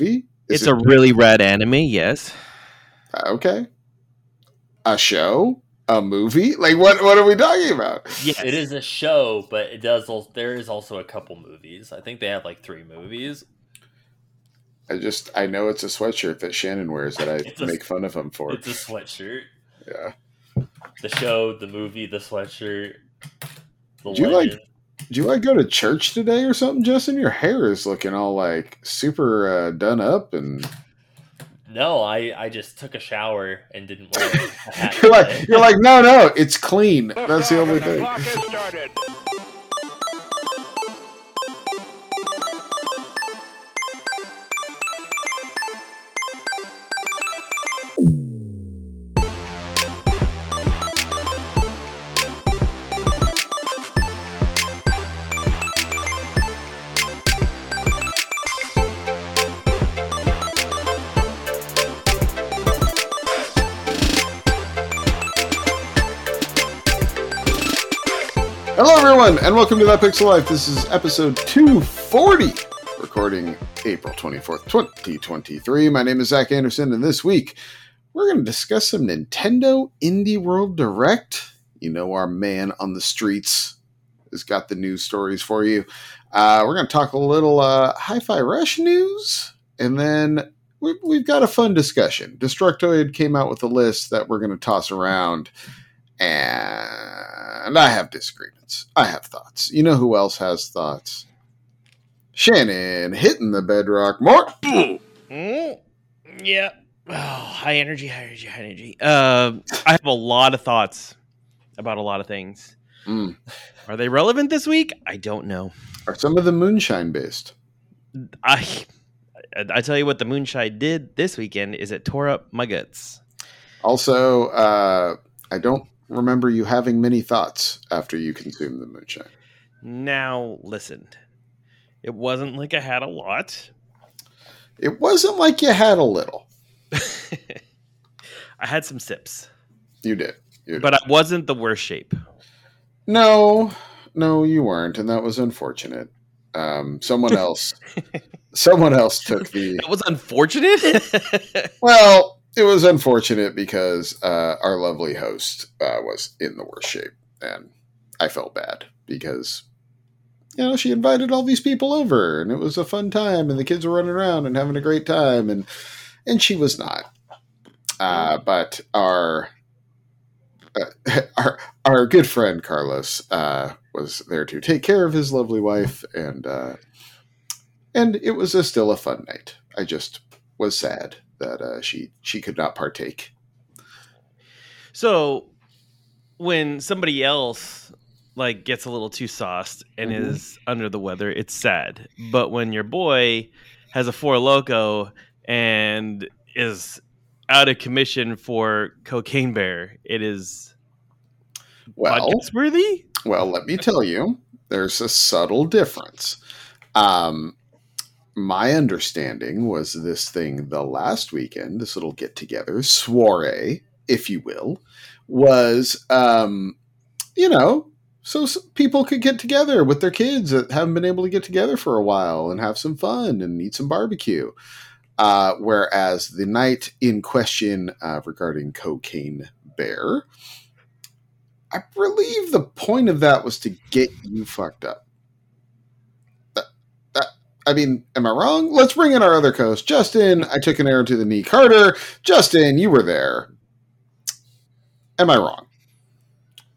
movie? Is it's it- a really rad anime, yes. Uh, okay. A show, a movie. Like what? What are we talking about? Yes. It is a show, but it does. al- There is also a couple movies. I think they have like three movies. I just I know it's a sweatshirt that Shannon wears that I It's a- make fun of him for. It's a sweatshirt. Yeah. The show, the movie, the sweatshirt. The Do you like- legend. Do you like go to church today or something, Justin? Your hair is looking all like super uh, done up, and No, I I just took a shower and didn't wear a hat. you're like you're like no no, it's clean. That's the only thing. Everyone, and welcome to That Pixel Life. This is episode 240, recording April 24th, 2023. My name is Zach Anderson, and this week we're going to discuss some Nintendo Indie World Direct. You know, our man on the streets has got the news stories for you. Uh, we're going to talk a little uh, Hi Fi Rush news, and then we, we've got a fun discussion. Destructoid came out with a list that we're going to toss around and I have disagreements. I have thoughts. You know who else has thoughts? Shannon hitting the bedrock. More. Mm, yeah. Oh, high energy, high energy, high energy. Um, I have a lot of thoughts about a lot of things. Mm. Are they relevant this week? I don't know. Are some of the moonshine based? I I tell you what, the moonshine did this weekend is it tore up my guts. Also, uh, I don't remember you having many thoughts after you consumed the moonshine. Now listen, it wasn't like I had a lot. It wasn't like you had a little. I had some sips, You did. You did. but I wasn't the worst shape. no, no, you weren't, and that was unfortunate. Um, someone else, someone else took the That was unfortunate. Well, it was unfortunate because uh, our lovely host uh, was in the worst shape, and I felt bad because you know she invited all these people over, and it was a fun time, and the kids were running around and having a great time, and and she was not. Uh, but our uh, our our good friend Carlos uh, was there to take care of his lovely wife, and uh, and it was a, still a fun night. I just was sad that uh, she she could not partake. So when somebody else like gets a little too sauced and Mhm. is under the weather, it's sad. But when your boy has a four loco and is out of commission for cocaine bear, it is Well, podcast worthy. well, let me tell you, there's a subtle difference. Um, my understanding was this thing the last weekend, this little get together, soiree, if you will, was, um, you know, so people could get together with their kids that haven't been able to get together for a while and have some fun and eat some barbecue. Uh, whereas the night in question uh, regarding Cocaine Bear, I believe the point of that was to get you fucked up. I mean, am I wrong? Let's bring in our other coast, Justin. I took an arrow to the knee. Carter, Justin, you were there. Am I wrong?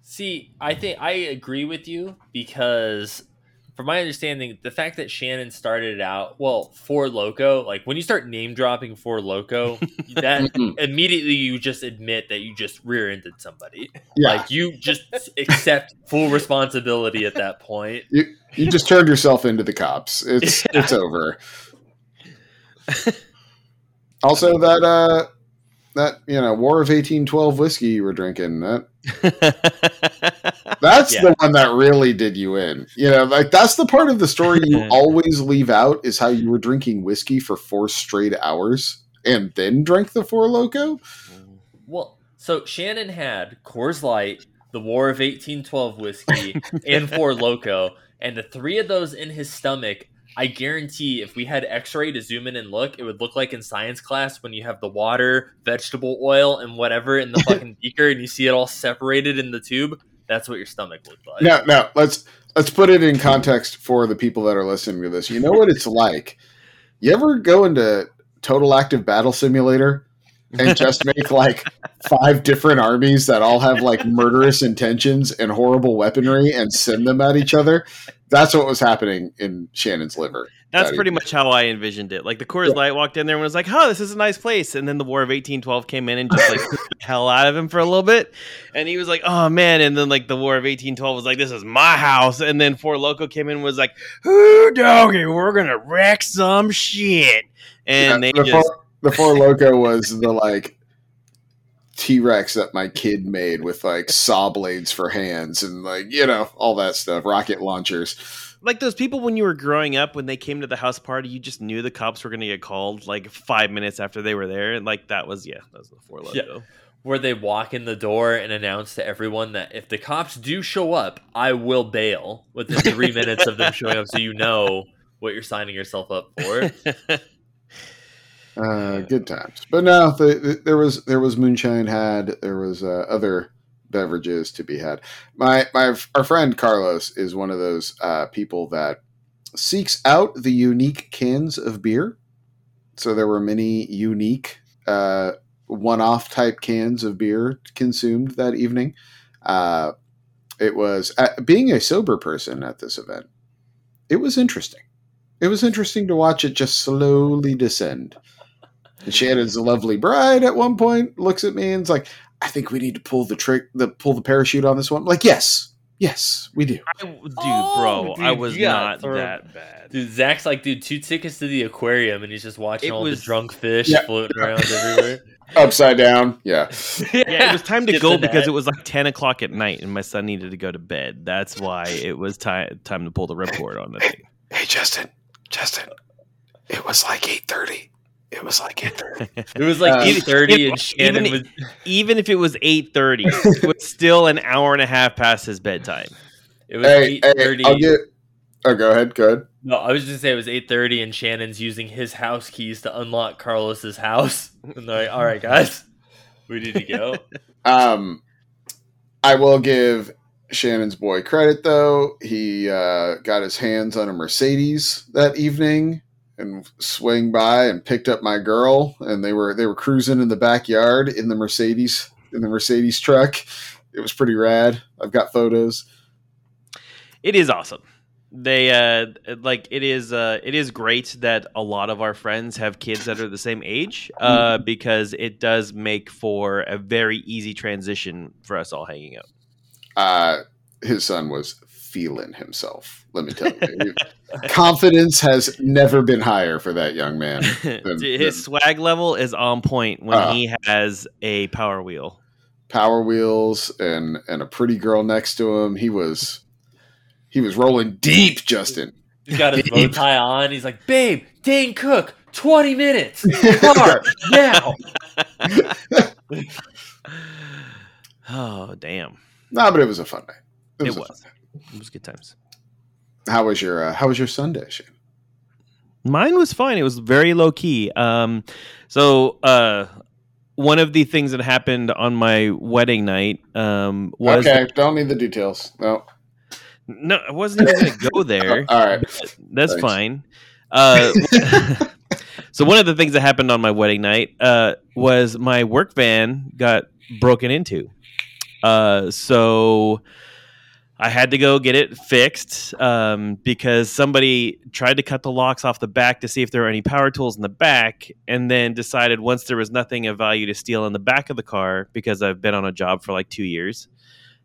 See, I think I agree with you because, from my understanding, the fact that Shannon started out well, Four Loco, like when you start name dropping Four Loco, that immediately you just admit that you just rear-ended somebody. Yeah, Like you just accept full responsibility at that point. you you just turned yourself into the cops. It's Yeah. it's over. Also, that uh, that you know, War of eighteen twelve whiskey you were drinking that That's Yeah. the one that really did you in. You know, like that's the part of the story you always leave out is how you were drinking whiskey for four straight hours and then drank the four loco. Well, so Shannon had Coors Light, the War of 1812 whiskey, and Four Loco, and the three of those in his stomach. I guarantee if we had X-ray to zoom in and look, it would look like in science class when you have the water, vegetable oil, and whatever in the fucking beaker, and you see it all separated in the tube. That's what your stomach looked like. Now, now let's let's put it in context for the people that are listening to this. You know what it's like. You ever go into Totally Accurate Battle Simulator and just make like five different armies that all have like murderous intentions and horrible weaponry and send them at each other? That's what was happening in Shannon's liver. That's pretty much how I envisioned it. Like the Coors Yeah. Light walked in there and was like, "Oh, this is a nice place," and then the War of eighteen twelve came in and just like the hell out of him for a little bit, and he was like, "Oh man!" And then like the War of eighteen twelve was like, "This is my house," and then Four Loco came in and was like, "Who doggy? We're gonna wreck some shit," and Yeah, they the, just four, the four loco was the like T Rex that my kid made with like saw blades for hands and like you know all that stuff, rocket launchers. Like those people when you were growing up when they came to the house party you just knew the cops were going to get called like five minutes after they were there and like that was yeah that was the four loco Yeah. Where they walk in the door and announce to everyone that if the cops do show up, I will bail within three minutes of them showing up, so you know what you're signing yourself up for. Uh, good times, but no, the, the, there was there was moonshine had there was uh, other beverages to be had. My my our friend Carlos is one of those uh, people that seeks out the unique cans of beer. So there were many unique uh, one-off type cans of beer consumed that evening. Uh, it was uh, being a sober person at this event. It was interesting. It was interesting to watch it just slowly descend. And Shannon's a lovely bride at one point looks at me and is like, "I think we need to pull the trick, the pull the parachute on this one." Like, yes, yes, we do. I, dude Oh, bro i was not that bad Dude, Zach's like, dude, two tickets to the aquarium, and he's just watching It all was- the drunk fish Yeah. floating around everywhere. Upside down, yeah. yeah it was time to Skip go the because it was like 10 o'clock at night and my son needed to go to bed that's why it was time time to pull the ripcord on the thing Hey, Justin, Justin, it was like eight thirty. It was like eight thirty. It was like Uh, eight thirty, even- and Shannon even- was. even if it was 8.30 it was still an hour and a half past his bedtime It was hey, eight hey. I'll get. Oh, go ahead. Go ahead. No, I was just gonna say it was eight thirty, and Shannon's using his house keys to unlock Carlos's house. And they're like, "All right, guys, we need to go." Um, I will give Shannon's boy credit though. He uh, got his hands on a Mercedes that evening and swing by and picked up my girl, and they were they were cruising in the backyard in the Mercedes in the Mercedes truck. It was pretty rad. I've got photos. it is awesome they uh like it is uh it is great that a lot of our friends have kids that are the same age uh because it does make for a very easy transition for us all hanging out Uh, his son was feeling himself. Let me tell you, confidence has never been higher for that young man. Dude, his swag level is on point when Uh. he has a power wheel power wheels and and a pretty girl next to him. He was he was rolling deep, Justin. He's got his bow tie on. He's like, "Babe, Dane Cook, twenty minutes, car now." oh damn nah, but it was a fun night. it a was fun night. It was good times How was your uh, How was your Sunday, Shane? Mine was fine. It was very low key. Um, so uh, one of the things that happened on my wedding night um, was okay, don't need the details. No, no, I wasn't even going to go there. all right. That's Thanks. fine. Uh, so one of the things that happened on my wedding night uh, was my work van got broken into. Uh, so I had to go get it fixed um, because somebody tried to cut the locks off the back to see if there were any power tools in the back, and then decided once there was nothing of value to steal in the back of the car because I've been on a job for like two years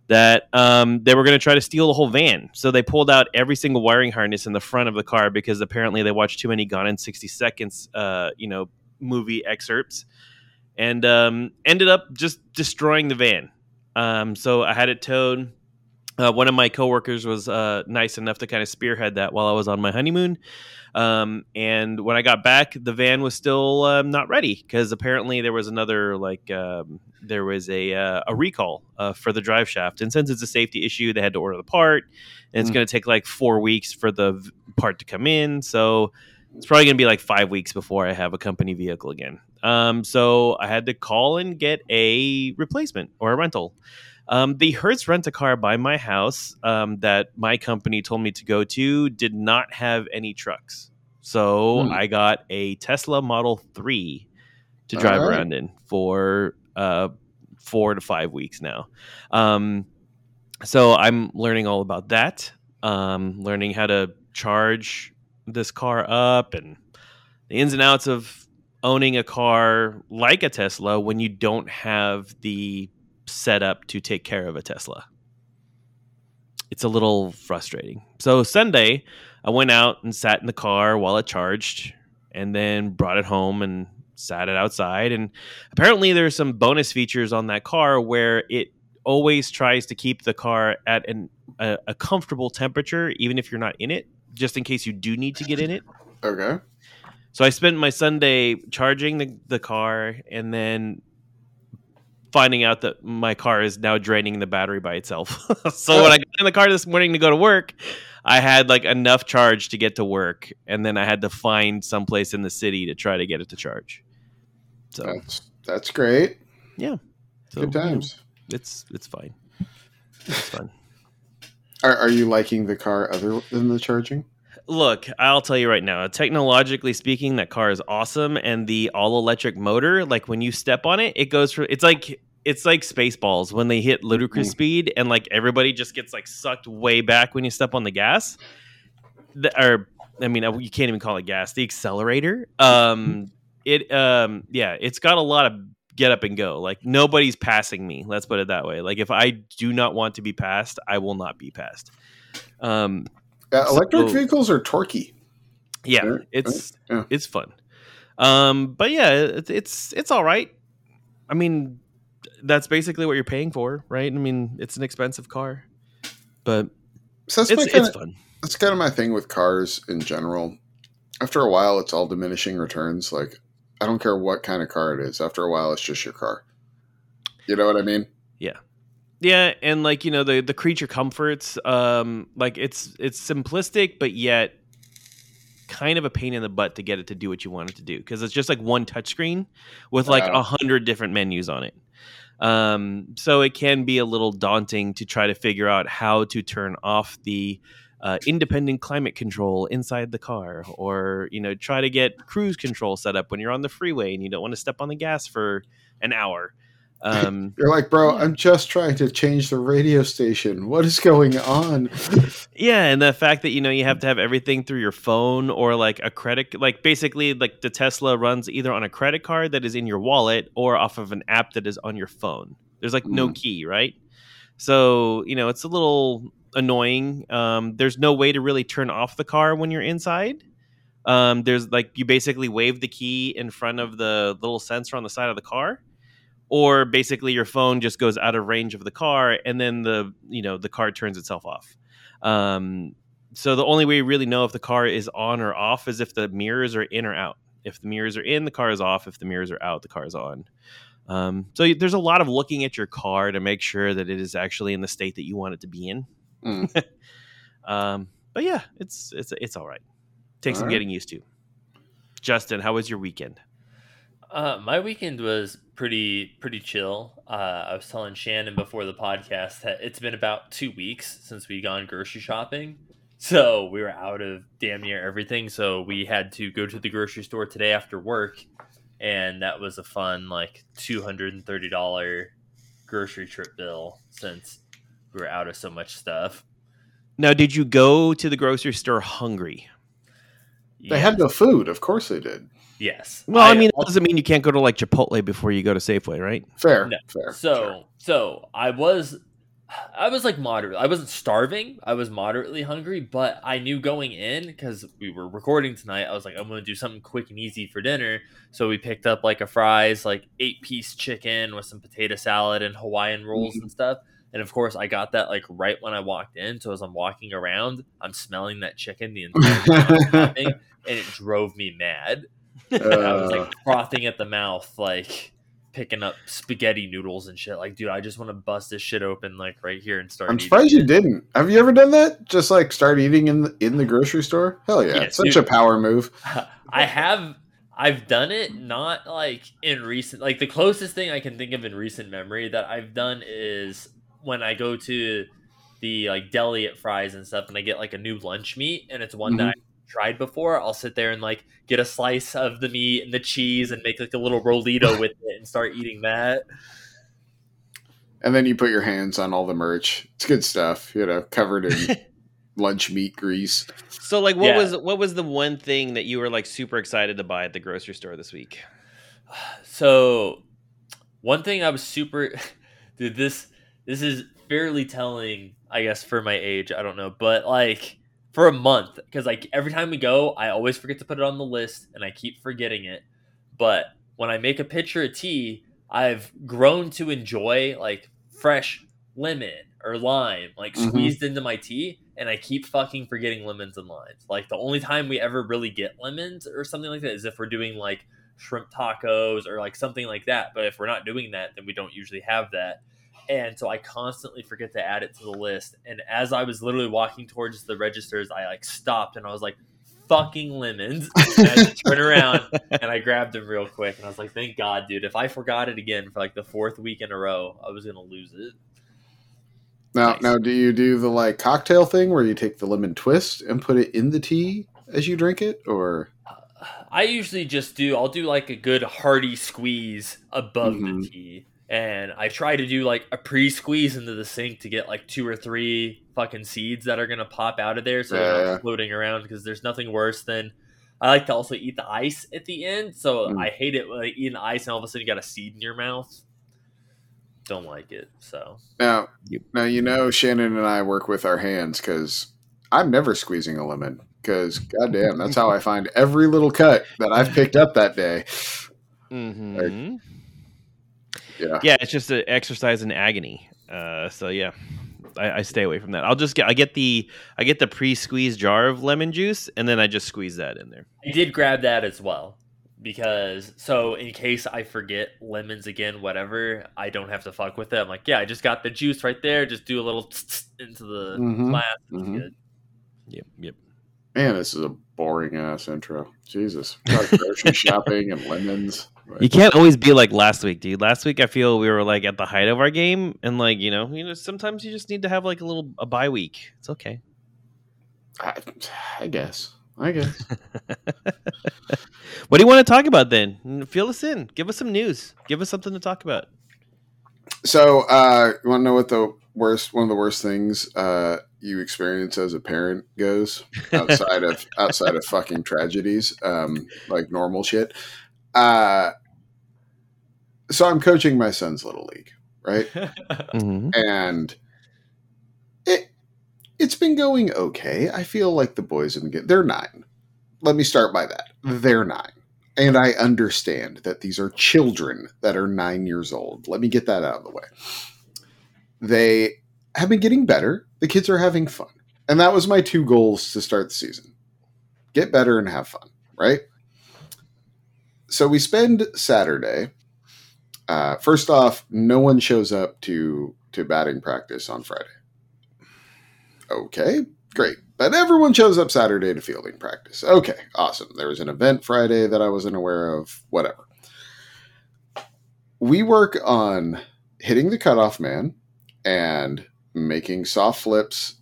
that um, they were going to try to steal the whole van. So they pulled out every single wiring harness in the front of the car because apparently they watched too many Gone in 60 Seconds, uh, you know, movie excerpts, and um, ended up just destroying the van. Um, so I had it towed. Uh, one of my coworkers was uh, nice enough to kind of spearhead that while I was on my honeymoon. Um, and when I got back, the van was still um, not ready because apparently there was another like um, there was a uh, a recall uh, for the drive shaft, and since it's a safety issue, they had to order the part, and it's Mm. going to take like four weeks for the v- part to come in. So it's probably going to be like five weeks before I have a company vehicle again. Um, so I had to call and get a replacement or a rental. Um, the Hertz rent a car by my house um, that my company told me to go to did not have any trucks. So Hmm. I got a Tesla Model 3 to drive right. around in for uh, four to five weeks now. Um, so I'm learning all about that, um, learning how to charge this car up and the ins and outs of owning a car like a Tesla when you don't have the setup to take care of a Tesla. It's a little frustrating. So Sunday, I went out and sat in the car while it charged and then brought it home and sat it outside and apparently there's some bonus features on that car where it always tries to keep the car at an, a, a comfortable temperature even if you're not in it just in case you do need to get in it Okay. so I spent my Sunday charging the, the car and then finding out that my car is now draining the battery by itself. so when oh. I got in the car this morning to go to work, I had like enough charge to get to work and then I had to find someplace in the city to try to get it to charge. So, That's that's great. Yeah, so Good you know, times. it's it's fine. It's fun. Are, are you liking the car other than the charging? Look, I'll tell you right now, technologically speaking, that car is awesome. And the all electric motor, like when you step on it, it goes for it's like it's like spaceballs when they hit ludicrous Mhm. speed and like everybody just gets like sucked way back when you step on the gas. The, or I mean, you can't even call it gas, the accelerator. Um it um yeah, it's got a lot of get up and go. Like nobody's passing me. Let's put it that way. Like if I do not want to be passed, I will not be passed. Um Uh, electric So- vehicles are torquey. yeah, Right, it's yeah. it's fun. Um, but yeah, it's it's it's all right. I mean, that's basically what you're paying for, right? I mean, it's an expensive car, but So that's it's my kind it's fun. that's kind of my thing with cars in general. After a while, it's all diminishing returns. Like I don't care what kind of car it is. After a while, it's just your car. You know what I mean? Yeah, and like you know the the creature comforts, um, like it's it's simplistic, but yet kind of a pain in the butt to get it to do what you want it to do because it's just like one touchscreen with like Wow. a hundred different menus on it. Um, so it can be a little daunting to try to figure out how to turn off the uh, independent climate control inside the car, or you know try to get cruise control set up when you're on the freeway and you don't want to step on the gas for an hour. Um, You're like, bro, I'm just trying to change the radio station. What is going on? Yeah, and the fact that you know you have to have everything through your phone or like a credit, like basically like the Tesla runs either on a credit card that is in your wallet or off of an app that is on your phone. There's like no Mm. key, right? So you know it's a little annoying. Um, there's no way to really turn off the car when you're inside. Um, there's like you basically wave the key in front of the little sensor on the side of the car, or basically your phone just goes out of range of the car, and then the you know the car turns itself off. Um, so the only way you really know if the car is on or off is if the mirrors are in or out. If the mirrors are in, the car is off. If the mirrors are out, the car is on. Um, so there's a lot of looking at your car to make sure that it is actually in the state that you want it to be in. Mm. Um, but yeah, it's it's it's all right. Takes some All right. getting used to. Justin, how was your weekend? Uh, my weekend was pretty pretty chill. Uh, I was telling Shannon before the podcast that it's been about two weeks since we gone grocery shopping, so we were out of damn near everything. So we had to go to the grocery store today after work, and that was a fun like two hundred and thirty dollar grocery trip bill since we were out of so much stuff. Now, did you go to the grocery store hungry? They had no food. Of course they did. Yes. Well, I, mean, it doesn't mean you can't go to like Chipotle before you go to Safeway, right? Fair. No. Fair. So Sure. so I was I was like moderate. I wasn't starving. I was moderately hungry, but I knew going in because we were recording tonight. I was like, I'm gonna do something quick and easy for dinner. So we picked up like a fries, like eight piece chicken with some potato salad and Hawaiian rolls and stuff. And of course, I got that like right when I walked in. So as I'm walking around, I'm smelling that chicken the entire time, and it drove me mad. I was Uh, like frothing at the mouth, like picking up spaghetti noodles and shit. Like, dude, I just want to bust this shit open like right here and start. I'm surprised you it. didn't. Have you ever done that? Just like start eating in the, in the grocery store? Hell yeah, Yeah, it's such dude. a power move. I have. I've done it not like in recent like the closest thing I can think of in recent memory that I've done is when I go to the like deli at fries and stuff and I get like a new lunch meat and it's one that I tried before, I'll sit there and like get a slice of the meat and the cheese and make like a little rolito with it and start eating that. And then you put your hands on all the merch. It's good stuff, you know, covered in lunch meat grease. So like what Yeah. was what was the one thing that you were like super excited to buy at the grocery store this week? So, one thing I was super, dude, this this is fairly telling, I guess, for my age. I don't know, but like for a month, because like every time we go, I always forget to put it on the list, and I keep forgetting it. But when I make a pitcher of tea, I've grown to enjoy like fresh lemon or lime, like Mhm. squeezed into my tea, and I keep fucking forgetting lemons and limes. Like the only time we ever really get lemons or something like that is if we're doing like shrimp tacos or like something like that. But if we're not doing that, then we don't usually have that. And so I constantly forget to add it to the list. And as I was literally walking towards the registers, I like stopped and I was like, fucking lemons. And I had to turn around and I grabbed them real quick. And I was like, thank God, dude. If I forgot it again for like the fourth week in a row, I was going to lose it. Now, Nice. now, do you do the like cocktail thing where you take the lemon twist and put it in the tea as you drink it, or I usually just do. I'll do like a good hearty squeeze above Mhm. the tea, and I try to do like a pre-squeeze into the sink to get like two or three fucking seeds that are gonna pop out of there, so they're not floating around. Because there's nothing worse than I like to also eat the ice at the end. So Mm. I hate it when I eat an ice and all of a sudden you got a seed in your mouth. Don't like it. So now, Yep. now you know Shannon and I work with our hands because I'm never squeezing a lemon because goddamn, that's how I find every little cut that I've picked up that day. Mm-hmm. Yeah, Yeah, it's just an exercise in agony. Uh, so yeah, I, I stay away from that. I'll just get I get the I get the pre squeezed jar of lemon juice, and then I just squeeze that in there. I did grab that as well because so in case I forget lemons again, whatever, I don't have to fuck with it. I'm like, yeah, I just got the juice right there. Just do a little into the Mhm. glass. It's Mhm. Yep, yep. man, this is a boring ass intro. Jesus, grocery shopping and lemons. You can't always be like last week, dude. Last week I feel we were like at the height of our game, and like you know, you know, sometimes you just need to have like a little a bye week. It's okay. I, I guess. I guess. What do you want to talk about then? Fill us in. Give us some news. Give us something to talk about. So, uh, you want to know what the worst, one of the worst things uh, you experience as a parent goes outside of outside of fucking tragedies, um, like normal shit. Uh, so I'm coaching my son's little league, right? Mm-hmm. and it it's been going okay. I feel like the boys in the game they're nine. Let me start by that. They're nine. And I understand that these are children that are nine years old. Let me get that out of the way. They have been getting better. The kids are having fun. And that was my two goals to start the season. Get better and have fun, right? So we spend Saturday uh, first off, no one shows up to to batting practice on Friday. Okay, great. But everyone shows up Saturday to fielding practice. Okay, awesome. There was an event Friday that I wasn't aware of. Whatever. We work on hitting the cutoff man and making soft flips.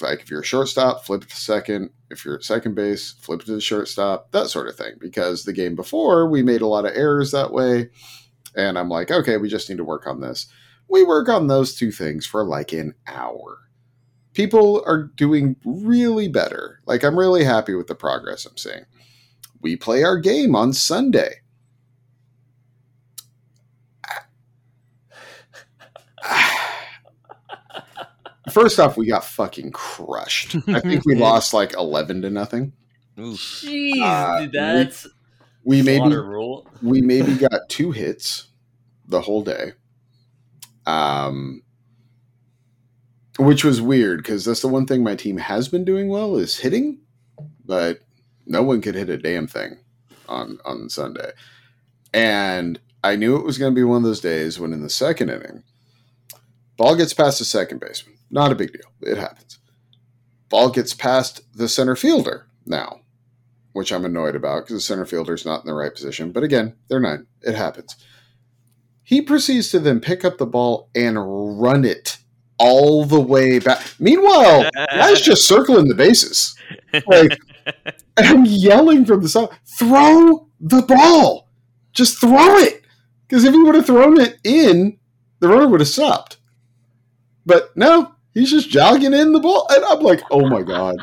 Like if you're a shortstop, flip to second. If you're at second base, flip to the shortstop. That sort of thing. Because the game before, we made a lot of errors that way and I'm like, okay, we just need to work on this. We work on those two things for like an hour. People are doing really better. Like, I'm really happy with the progress I'm seeing. We play our game on Sunday. First off, we got fucking crushed. I think we lost like 11 to nothing. Oof. Jeez, Uh, dude, that's We maybe rule. we maybe got two hits the whole day. Um, which was weird because that's the one thing my team has been doing well is hitting, but no one could hit a damn thing on on Sunday. And I knew it was going to be one of those days when in the second inning, ball gets past the second baseman. Not a big deal. It happens. Ball gets past the center fielder now, which I'm annoyed about because the center fielder's not in the right position. But again, they're nine. It happens. He proceeds to then pick up the ball and run it all the way back. Meanwhile, guy's just circling the bases. Like, I'm yelling from the side, throw the ball. Just throw it. Because if he would have thrown it in, the runner would have stopped. But no, he's just jogging in the ball. And I'm like, oh my God.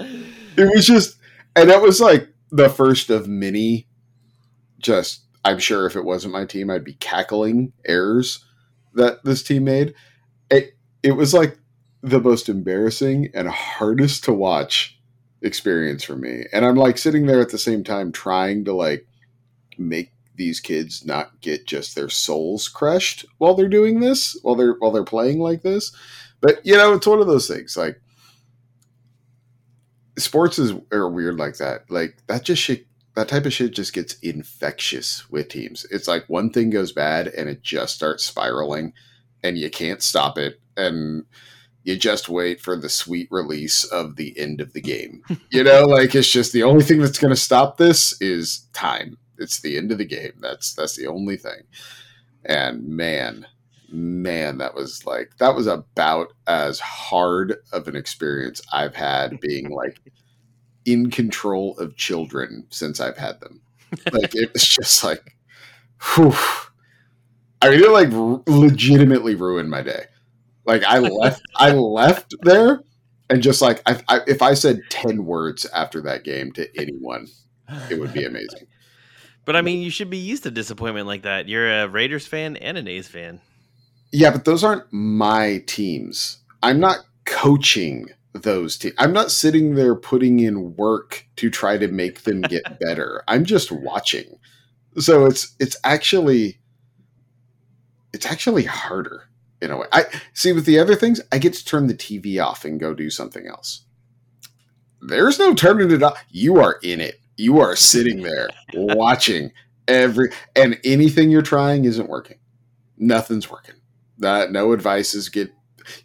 It was just, and that was like the first of many, just, I'm sure if it wasn't my team, I'd be cackling errors that this team made. It, it was like the most embarrassing and hardest to watch experience for me. And I'm like sitting there at the same time trying to like make these kids not get just their souls crushed while they're doing this, while they're while they're playing like this. But you know, it's one of those things. Like sports is are weird like that. Like that just shit that type of shit just gets infectious with teams. It's like one thing goes bad and it just starts spiraling and you can't stop it. And you just wait for the sweet release of the end of the game. you know, like it's just the only thing that's going to stop this is time. It's the end of the game. That's that's the only thing. And man, man, that was like that was about as hard of an experience I've had being like in control of children since I've had them. Like it was just like, whew. I mean, it like legitimately ruined my day. Like I left, I left there, and just like I, I, if I said ten words after that game to anyone, it would be amazing. But I mean, you should be used to disappointment like that. You're a Raiders fan and an A's fan. Yeah, but those aren't my teams. I'm not coaching those teams. I'm not sitting there putting in work to try to make them get better. I'm just watching. So it's it's actually it's actually harder in a way. I see with the other things, I get to turn the TV off and go do something else. There's no turning it off. You are in it. You are sitting there watching every and anything you're trying isn't working. Nothing's working. That no advice is get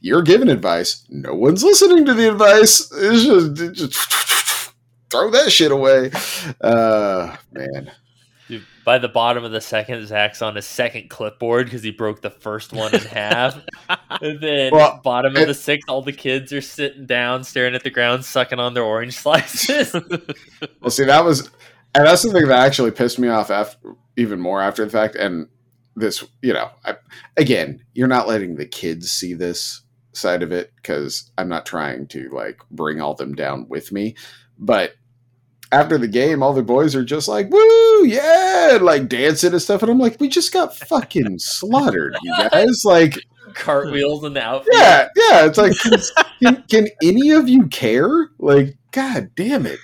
you're giving advice. No one's listening to the advice. It's just, it's just throw that shit away. Uh man. Dude, by the bottom of the second, Zach's on his second clipboard because he broke the first one in half. and then well, bottom of it, the sixth, all the kids are sitting down, staring at the ground, sucking on their orange slices. well, see, that was, and that's the thing that actually pissed me off after, even more after the fact. And this, you know, I, again, you're not letting the kids see this side of it because I'm not trying to like bring all them down with me, but after the game, all the boys are just like, "Woo, yeah!" like dancing and stuff, and I'm like, "We just got fucking slaughtered, you guys!" Like cartwheels in the outfit. Yeah, yeah. It's like, can, can, can any of you care? Like, god damn it.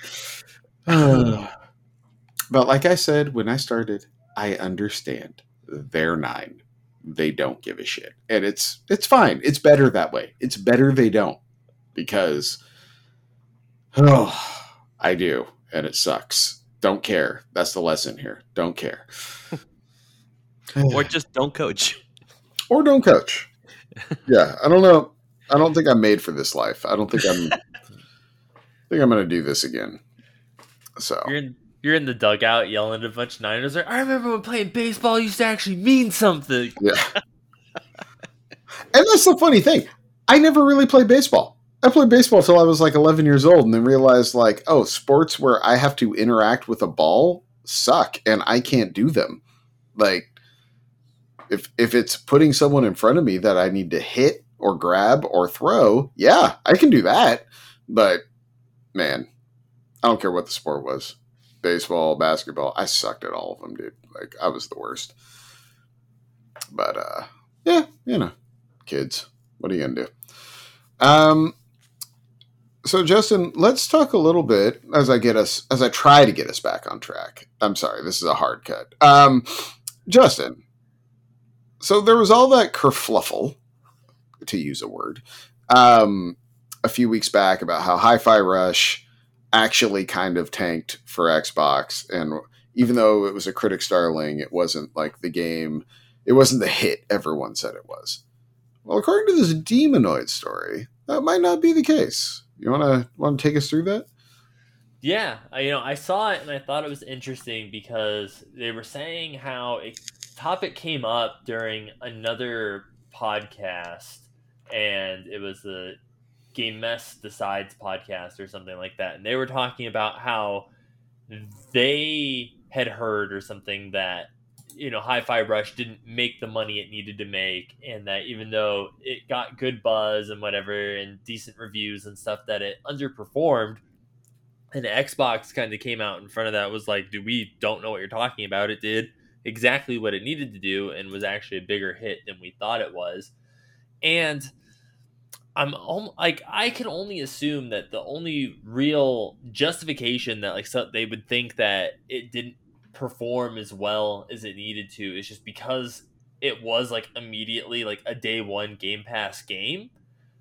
but like I said when I started, I understand. They're nine. They don't give a shit, and it's it's fine. It's better that way. It's better they don't because oh, I do and it sucks. Don't care. That's the lesson here. Don't care. or just don't coach. Or don't coach. Yeah, I don't know. I don't think I'm made for this life. I don't think I'm. I think I'm going to do this again. So you're in, you're in the dugout yelling at a bunch of Niners. Like, I remember when playing baseball used to actually mean something. Yeah. and that's the funny thing. I never really played baseball. I played baseball until I was like 11 years old and then realized like, oh, sports where I have to interact with a ball suck and I can't do them. Like if if it's putting someone in front of me that I need to hit or grab or throw, yeah, I can do that. But man, I don't care what the sport was. Baseball, basketball, I sucked at all of them, dude. Like I was the worst. But uh yeah, you know, kids. What are you gonna do? Um so Justin, let's talk a little bit as I get us as I try to get us back on track. I'm sorry, this is a hard cut. Um, Justin, so there was all that kerfluffle, to use a word, um, a few weeks back about how Hi-Fi Rush actually kind of tanked for Xbox, and even though it was a critic Darling, it wasn't like the game. It wasn't the hit everyone said it was. Well, according to this Destructoid story, that might not be the case. You want to want to take us through that? Yeah, I, you know, I saw it and I thought it was interesting because they were saying how a topic came up during another podcast, and it was the Game Mess Decides podcast or something like that, and they were talking about how they had heard or something that you know Hi-Fi Rush didn't make the money it needed to make, and that even though it got good buzz and whatever and decent reviews and stuff, that it underperformed. And Xbox kind of came out in front of that was like, "Do we don't know what you're talking about? It did exactly what it needed to do and was actually a bigger hit than we thought it was." And I'm like I can only assume that the only real justification that like so they would think that it didn't perform as well as it needed to is just because it was like immediately like a day one Game Pass game.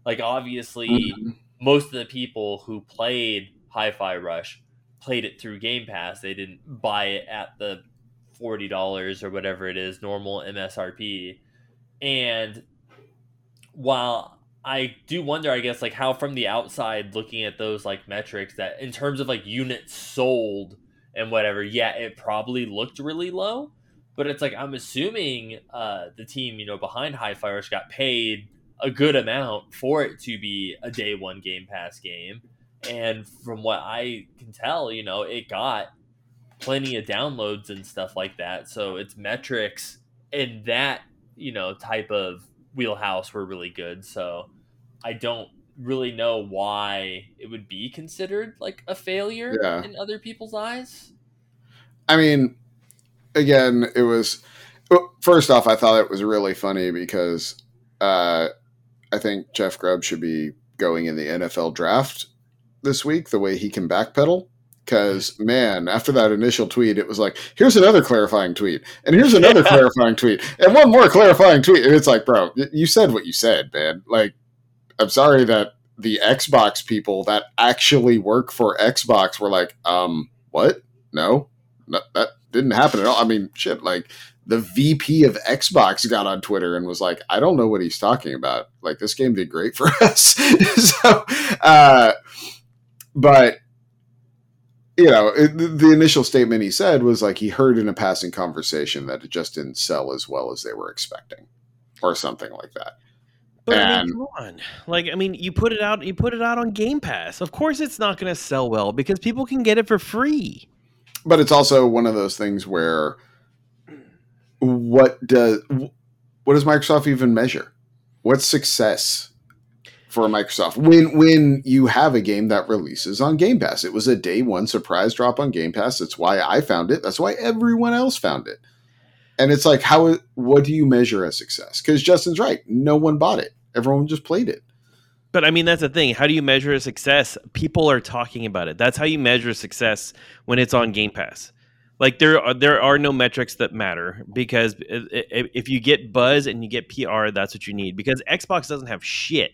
Like obviously mm-hmm. most of the people who played Hi-Fi Rush played it through Game Pass. They didn't buy it at the forty dollars or whatever it is normal MSRP. And while I do wonder, I guess, like how from the outside looking at those like metrics that in terms of like units sold and whatever, yeah, it probably looked really low. But it's like I'm assuming uh, the team, you know, behind Hi-Fi Rush got paid a good amount for it to be a day one Game Pass game. And from what I can tell, you know, it got plenty of downloads and stuff like that. So its metrics and that, you know, type of wheelhouse were really good. So I don't really know why it would be considered like a failure yeah. in other people's eyes. I mean, again, it was first off, I thought it was really funny because uh, I think Jeff Grubb should be going in the NFL draft this week. The way he can backpedal, because man, after that initial tweet, it was like, here's another clarifying tweet, and here's another clarifying tweet, and one more clarifying tweet, and it's like, bro, you said what you said, man. Like, I'm sorry that the Xbox people that actually work for Xbox were like, um, what? No, no that didn't happen at all. I mean, shit, like the VP of Xbox got on Twitter and was like, I don't know what he's talking about. Like, this game did great for us. so, uh, but, you know, it, the initial statement he said was like he heard in a passing conversation that it just didn't sell as well as they were expecting or something like that. But and, I mean, come on. Like, I mean, you put it out, you put it out on Game Pass. Of course, it's not going to sell well because people can get it for free. But it's also one of those things where what does what does Microsoft even measure? What's success for Microsoft when when you have a game that releases on Game Pass? It was a day one surprise drop on Game Pass. That's why I found it. That's why everyone else found it. And it's like, how? What do you measure as success? Because Justin's right. No one bought it. Everyone just played it. But I mean, that's the thing. How do you measure a success? People are talking about it. That's how you measure success when it's on Game Pass. Like there are there are no metrics that matter because if you get buzz and you get PR, that's what you need. Because Xbox doesn't have shit.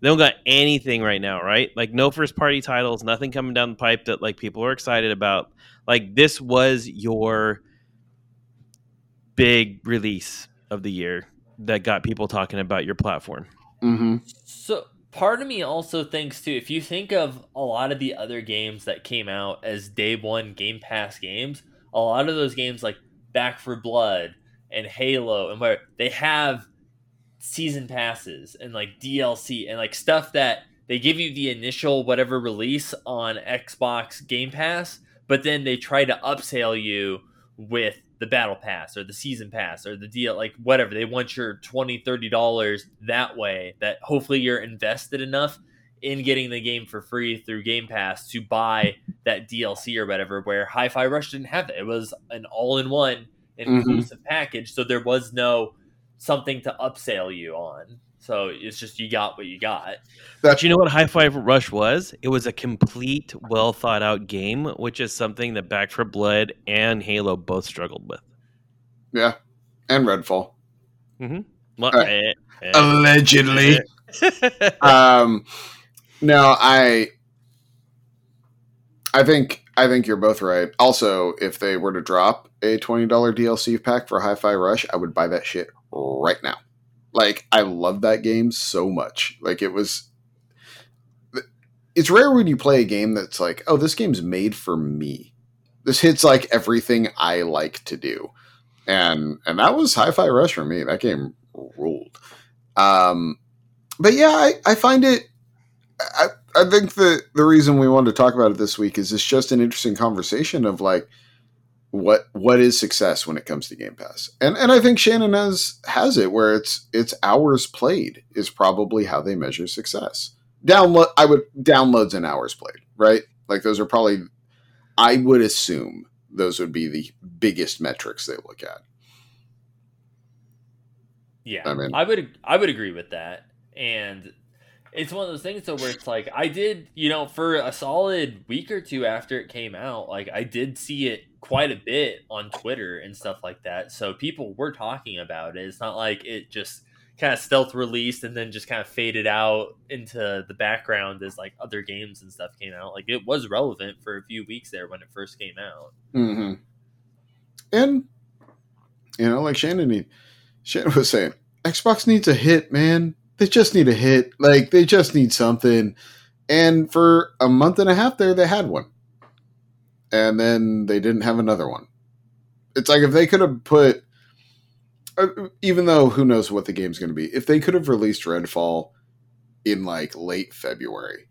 They don't got anything right now, right? Like no first party titles, nothing coming down the pipe that like people are excited about. Like this was your big release of the year that got people talking about your platform. Mm-hmm. So part of me also thinks too, if you think of a lot of the other games that came out as day one Game Pass games, a lot of those games like Back 4 Blood and Halo and where they have season passes and like DLC and like stuff that they give you the initial whatever release on Xbox Game Pass, but then they try to upsell you with the battle pass or the season pass or the deal like whatever they want your 20 30 dollars that way that hopefully you're invested enough in getting the game for free through game pass to buy that dlc or whatever where hi-fi rush didn't have that it was an all-in-one mm-hmm. inclusive mm-hmm. package so there was no something to upsell you on so it's just you got what you got. But you know what Hi-Fi Rush was? It was a complete, well thought out game, which is something that Back 4 Blood and Halo both struggled with. Yeah, and Redfall. Mm-hmm. Well, uh, eh, eh, allegedly. um, no, I, I think I think you're both right. Also, if they were to drop a twenty dollar DLC pack for Hi-Fi Rush, I would buy that shit right now. Like, I love that game so much. Like, it was. It's rare when you play a game that's like, oh, this game's made for me. This hits like everything I like to do, and and that was Hi-Fi Rush for me. That game ruled. Um, but yeah, I, I find it. I, I think the the reason we wanted to talk about it this week is it's just an interesting conversation of like what what is success when it comes to Game Pass, and and I think Shannon has has it where it's it's hours played is probably how they measure success. Download I would downloads and hours played, right? Like those are probably I would assume those would be the biggest metrics they look at. Yeah, I mean, I would I would agree with that, and it's one of those things though where it's like I did, you know, for a solid week or two after it came out, like I did see it quite a bit on Twitter and stuff like that. So people were talking about it. It's not like it just kind of stealth released and then just kind of faded out into the background as like other games and stuff came out. Like it was relevant for a few weeks there when it first came out. Mm-hmm. And you know, like Shannon, Shannon was saying, Xbox needs a hit, man. They just need a hit. Like they just need something. And for a month and a half there, they had one, and then they didn't have another one. It's like if they could have put uh, even though who knows what the game's going to be, if they could have released Redfall in like late February,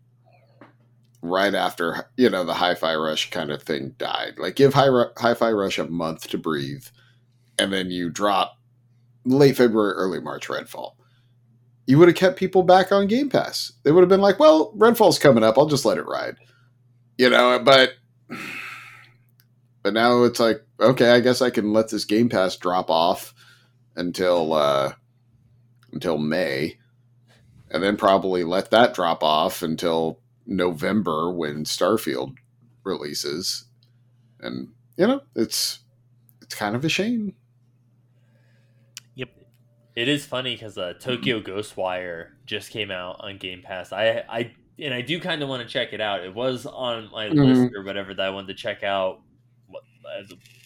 right after you know the Hi-Fi Rush kind of thing died, like give Hi- Hi-Fi Rush a month to breathe, and then you drop late February, early March Redfall. You would have kept people back on Game Pass. They would have been like, "Well, Redfall's coming up. I'll just let it ride," you know. But but now it's like, okay, I guess I can let this Game Pass drop off until uh, until May, and then probably let that drop off until November when Starfield releases. And you know, it's it's kind of a shame. It is funny because uh, Tokyo Ghostwire just came out on Game Pass. I I and I do kind of want to check it out. It was on my mm-hmm. list or whatever that I wanted to check out. What,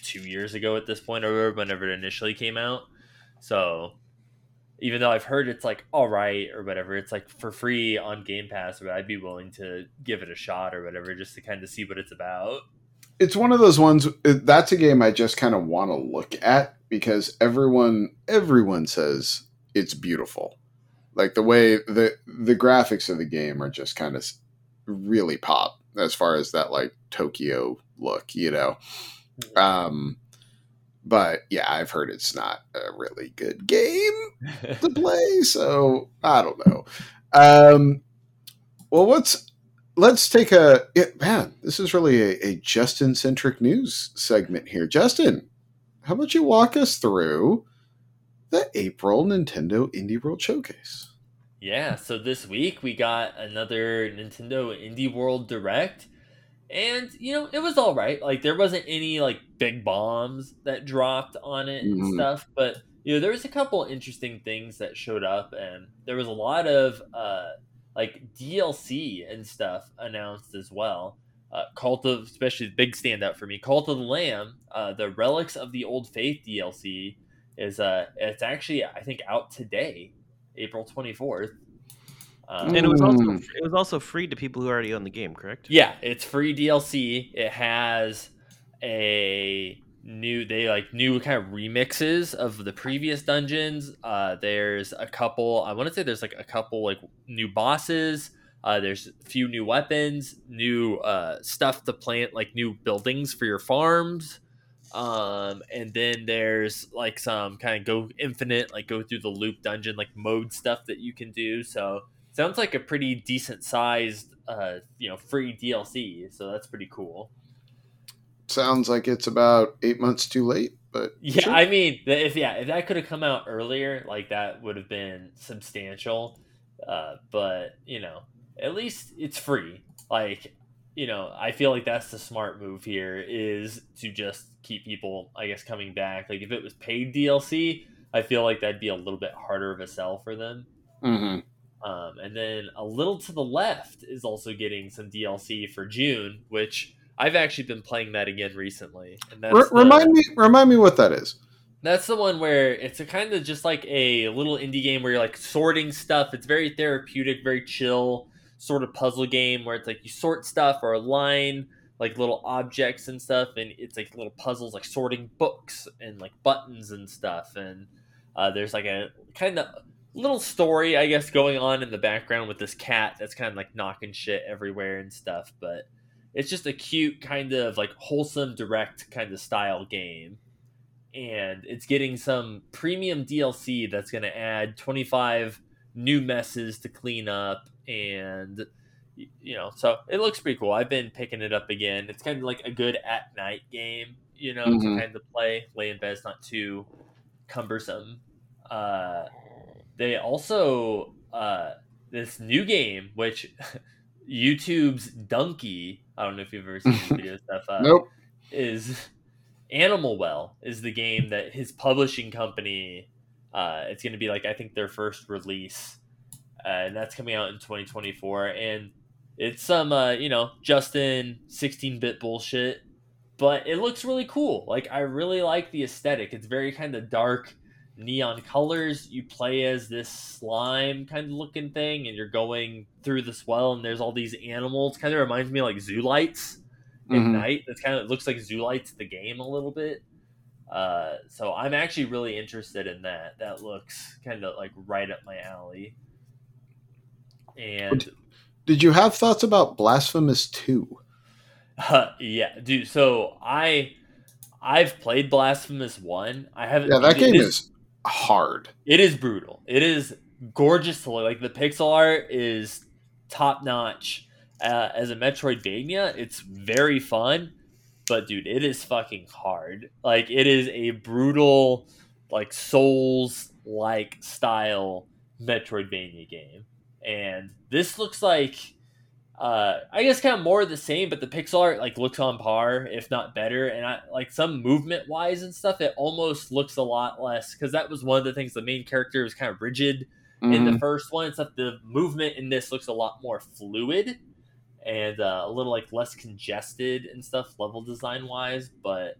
two years ago at this point, or whenever it initially came out. So even though I've heard it's like all right or whatever, it's like for free on Game Pass, but I'd be willing to give it a shot or whatever just to kind of see what it's about. It's one of those ones that's a game I just kind of want to look at because everyone everyone says it's beautiful. Like the way the the graphics of the game are just kind of really pop as far as that like Tokyo look, you know. Mm-hmm. Um but yeah, I've heard it's not a really good game to play, so I don't know. Um, well, what's let's take a yeah, man. This is really a, a Justin centric news segment here. Justin, how about you walk us through the April Nintendo Indie World Showcase? Yeah, so this week we got another Nintendo Indie World Direct and you know it was all right like there wasn't any like big bombs that dropped on it and mm-hmm. stuff but you know there was a couple interesting things that showed up and there was a lot of uh like dlc and stuff announced as well uh, cult of especially the big standout for me cult of the lamb uh, the relics of the old faith dlc is uh it's actually i think out today april 24th um, and it was also it was also free to people who already own the game, correct? Yeah, it's free DLC. It has a new they like new kind of remixes of the previous dungeons. Uh, there's a couple. I want to say there's like a couple like new bosses. Uh, there's a few new weapons, new uh, stuff to plant, like new buildings for your farms. Um, and then there's like some kind of go infinite, like go through the loop dungeon, like mode stuff that you can do. So sounds like a pretty decent sized uh, you know free DLC. So that's pretty cool. Sounds like it's about eight months too late, but yeah, sure. I mean, if yeah, if that could have come out earlier, like that would have been substantial. Uh, but you know, at least it's free. Like you know, I feel like that's the smart move here is to just keep people, I guess, coming back. Like if it was paid DLC, I feel like that'd be a little bit harder of a sell for them. Mm-hmm. Um, and then a little to the left is also getting some DLC for June, which I've actually been playing that again recently. And that's R- the- remind me, remind me what that is. That's the one where it's a kind of just like a little indie game where you're like sorting stuff. It's very therapeutic, very chill sort of puzzle game where it's like you sort stuff or align like little objects and stuff, and it's like little puzzles like sorting books and like buttons and stuff. And uh, there's like a kind of little story, I guess, going on in the background with this cat that's kind of like knocking shit everywhere and stuff. But it's just a cute kind of like wholesome, direct kind of style game and it's getting some premium DLC that's going to add 25 new messes to clean up and you know so it looks pretty cool i've been picking it up again it's kind of like a good at night game you know Mhm. to kind of play lay in bed it's not too cumbersome uh they also uh this new game which youtube's Dunkey i don't know if you've ever seen this video stuff uh, Nope. is Animal Well is the game that his publishing company. Uh, it's going to be like I think their first release, uh, and that's coming out in 2024. And it's some uh, you know Justin 16-bit bullshit, but it looks really cool. Like I really like the aesthetic. It's very kind of dark neon colors. You play as this slime kind of looking thing, and you're going through this well, and there's all these animals. Kind of reminds me of like zoo lights at Mhm. night. It's kind of it looks like Zoo Lights the game a little bit. Uh, so I'm actually really interested in that. That looks kind of like right up my alley. And Did you have thoughts about Blasphemous 2? uh, yeah, dude. So I I've played Blasphemous one. I haven't. Yeah, that game is- is hard. It is brutal. It is gorgeous to look. Like the pixel art is top notch. Uh, as a Metroidvania, it's very fun, but dude, it is fucking hard. Like it is a brutal, like Souls like style Metroidvania game, and this looks like. Uh, I guess kind of more of the same, but the pixel art like looks on par, if not better. And I like some movement wise and stuff, it almost looks a lot less because that was one of the things. The main character was kind of rigid in Mhm. the first one, except the movement in this looks a lot more fluid and uh, a little like less congested and stuff, level design wise. But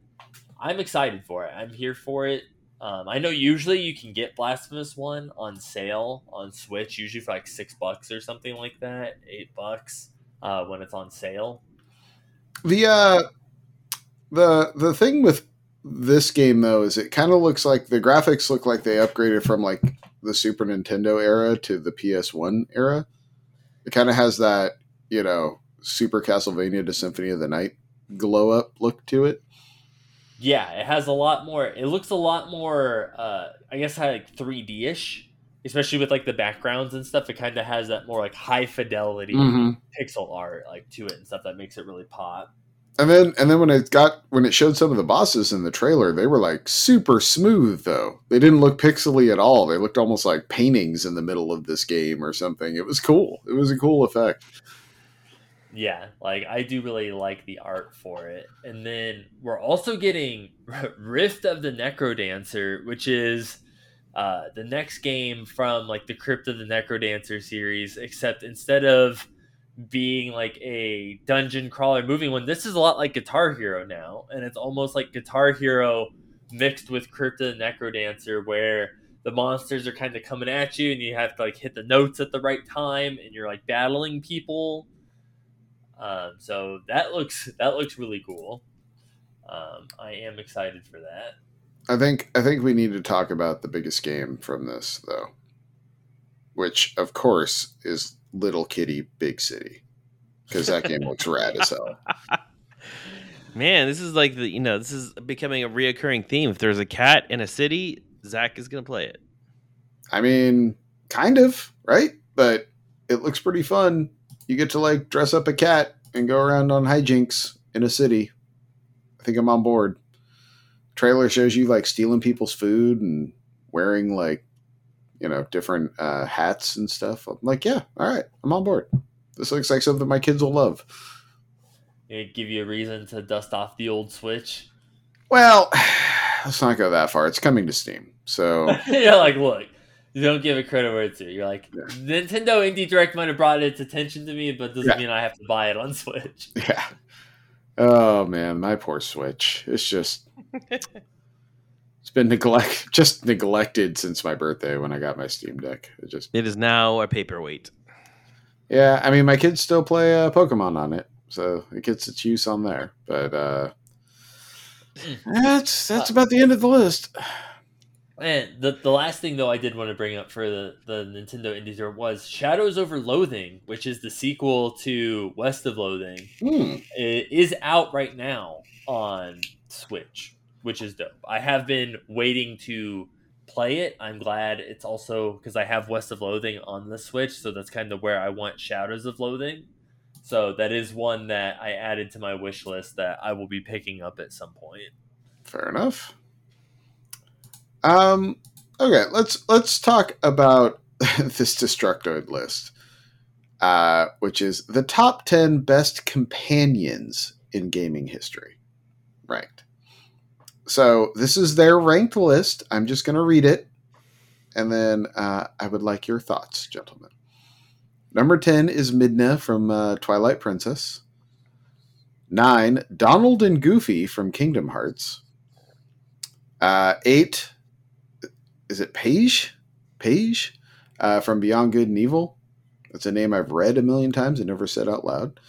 I'm excited for it. I'm here for it. Um, I know usually you can get Blasphemous one on sale on Switch, usually for like six bucks or something like that, eight bucks uh, when it's on sale. The uh the the thing with this game though is it kind of looks like the graphics look like they upgraded from like the Super Nintendo era to the PS1 era. It kind of has that, you know, Super Castlevania to Symphony of the Night glow up look to it. Yeah, it has a lot more. It looks a lot more. Uh, I guess like 3D ish, especially with like the backgrounds and stuff. It kind of has that more like high fidelity Mhm. pixel art like to it and stuff that makes it really pop. And then and then when it got when it showed some of the bosses in the trailer, they were like super smooth though. They didn't look pixely at all. They looked almost like paintings in the middle of this game or something. It was cool. It was a cool effect. Yeah, like I do really like the art for it. And then we're also getting Rift of the NecroDancer which is uh, the next game from like the Crypt of the NecroDancer series, except instead of being like a dungeon crawler moving one, this is a lot like Guitar Hero now, and it's almost like Guitar Hero mixed with Crypt of the NecroDancer where the monsters are kind of coming at you, and you have to like hit the notes at the right time, and you're like battling people. Um, so that looks that looks really cool. Um, I am excited for that. I think I think we need to talk about the biggest game from this though, which of course is Little Kitty Big City, because that game looks rad as hell. Man, this is like the you know this is becoming a reoccurring theme. If there's a cat in a city, Zach is gonna play it. I mean, kind of right, but it looks pretty fun. You get to like dress up a cat and go around on hijinks in a city. I think I'm on board. Trailer shows you like stealing people's food and wearing like you know different uh, hats and stuff. I'm like, yeah, all right, I'm on board. This looks like something my kids will love. It give you a reason to dust off the old Switch. Well, let's not go that far. It's coming to Steam, so yeah, like look, You don't give it credit where it's due. You're like Yeah. Nintendo Indie Direct might have brought its attention to me, but doesn't Yeah. mean I have to buy it on Switch. Yeah. Oh man, my poor Switch. It's just it's been neglect just neglected since my birthday when I got my Steam Deck. It just It is now a paperweight. yeah. I mean, my kids still play uh, Pokemon on it, so it gets its use on there. But uh, that's that's about the end of the list. And the the last thing though I did want to bring up for the, the Nintendo Indie Direct was Shadows Over Loathing, which is the sequel to West of Loathing. Hmm. It is out right now on Switch, which is dope. I have been waiting to play it. I'm glad it's also because I have West of Loathing on the Switch, so that's kind of where I want Shadows of Loathing. So that is one that I added to my wish list that I will be picking up at some point. Fair enough. Um. Okay, let's let's talk about this Destructoid list, uh, which is the top ten best companions in gaming history, ranked. So this is their ranked list. I'm just going to read it, and then uh, I would like your thoughts, gentlemen. Number ten is Midna from uh, Twilight Princess. Nine, Donald and Goofy from Kingdom Hearts. Uh, eight, is it Page? Page uh, from Beyond Good and Evil. That's a name I've read a million times and never said out loud.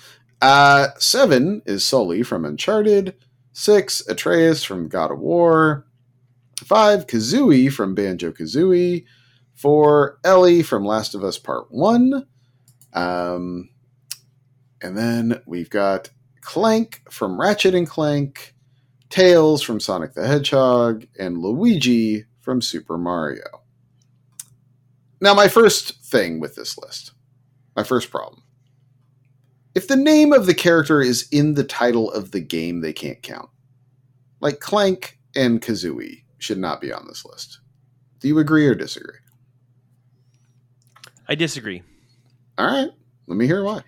Uh, seven is Sully from Uncharted. Six, Atreus from God of War. Five, Kazooie from Banjo Kazooie. Four, Ellie from Last of Us Part One. Um, and then we've got Clank from Ratchet and Clank. Tails from Sonic the Hedgehog, and Luigi from Super Mario. Now, my first thing with this list, my first problem. If the name of the character is in the title of the game, they can't count. Like Clank and Kazooie should not be on this list. Do you agree or disagree? I disagree. All right, let me hear why.